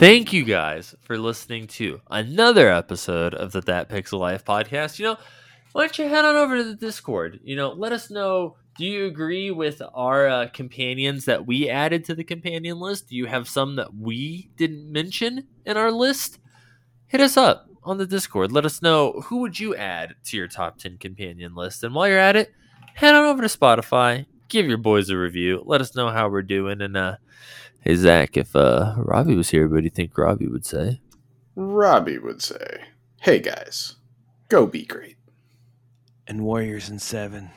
Thank you guys for listening to another episode of the That Pixel Life podcast. You know, why don't you head on over to the Discord? You know, let us know. Do you agree with our uh, companions that we added to the companion list? Do you have some that we didn't mention in our list? Hit us up on the Discord. Let us know who would you add to your top 10 companion list. And while you're at it, head on over to Spotify. Give your boys a review. Let us know how we're doing. And uh, Hey Zach, if uh Robbie was here, what do you think Robbie would say? Robbie would say, "Hey guys, go be great." And Warriors in seven.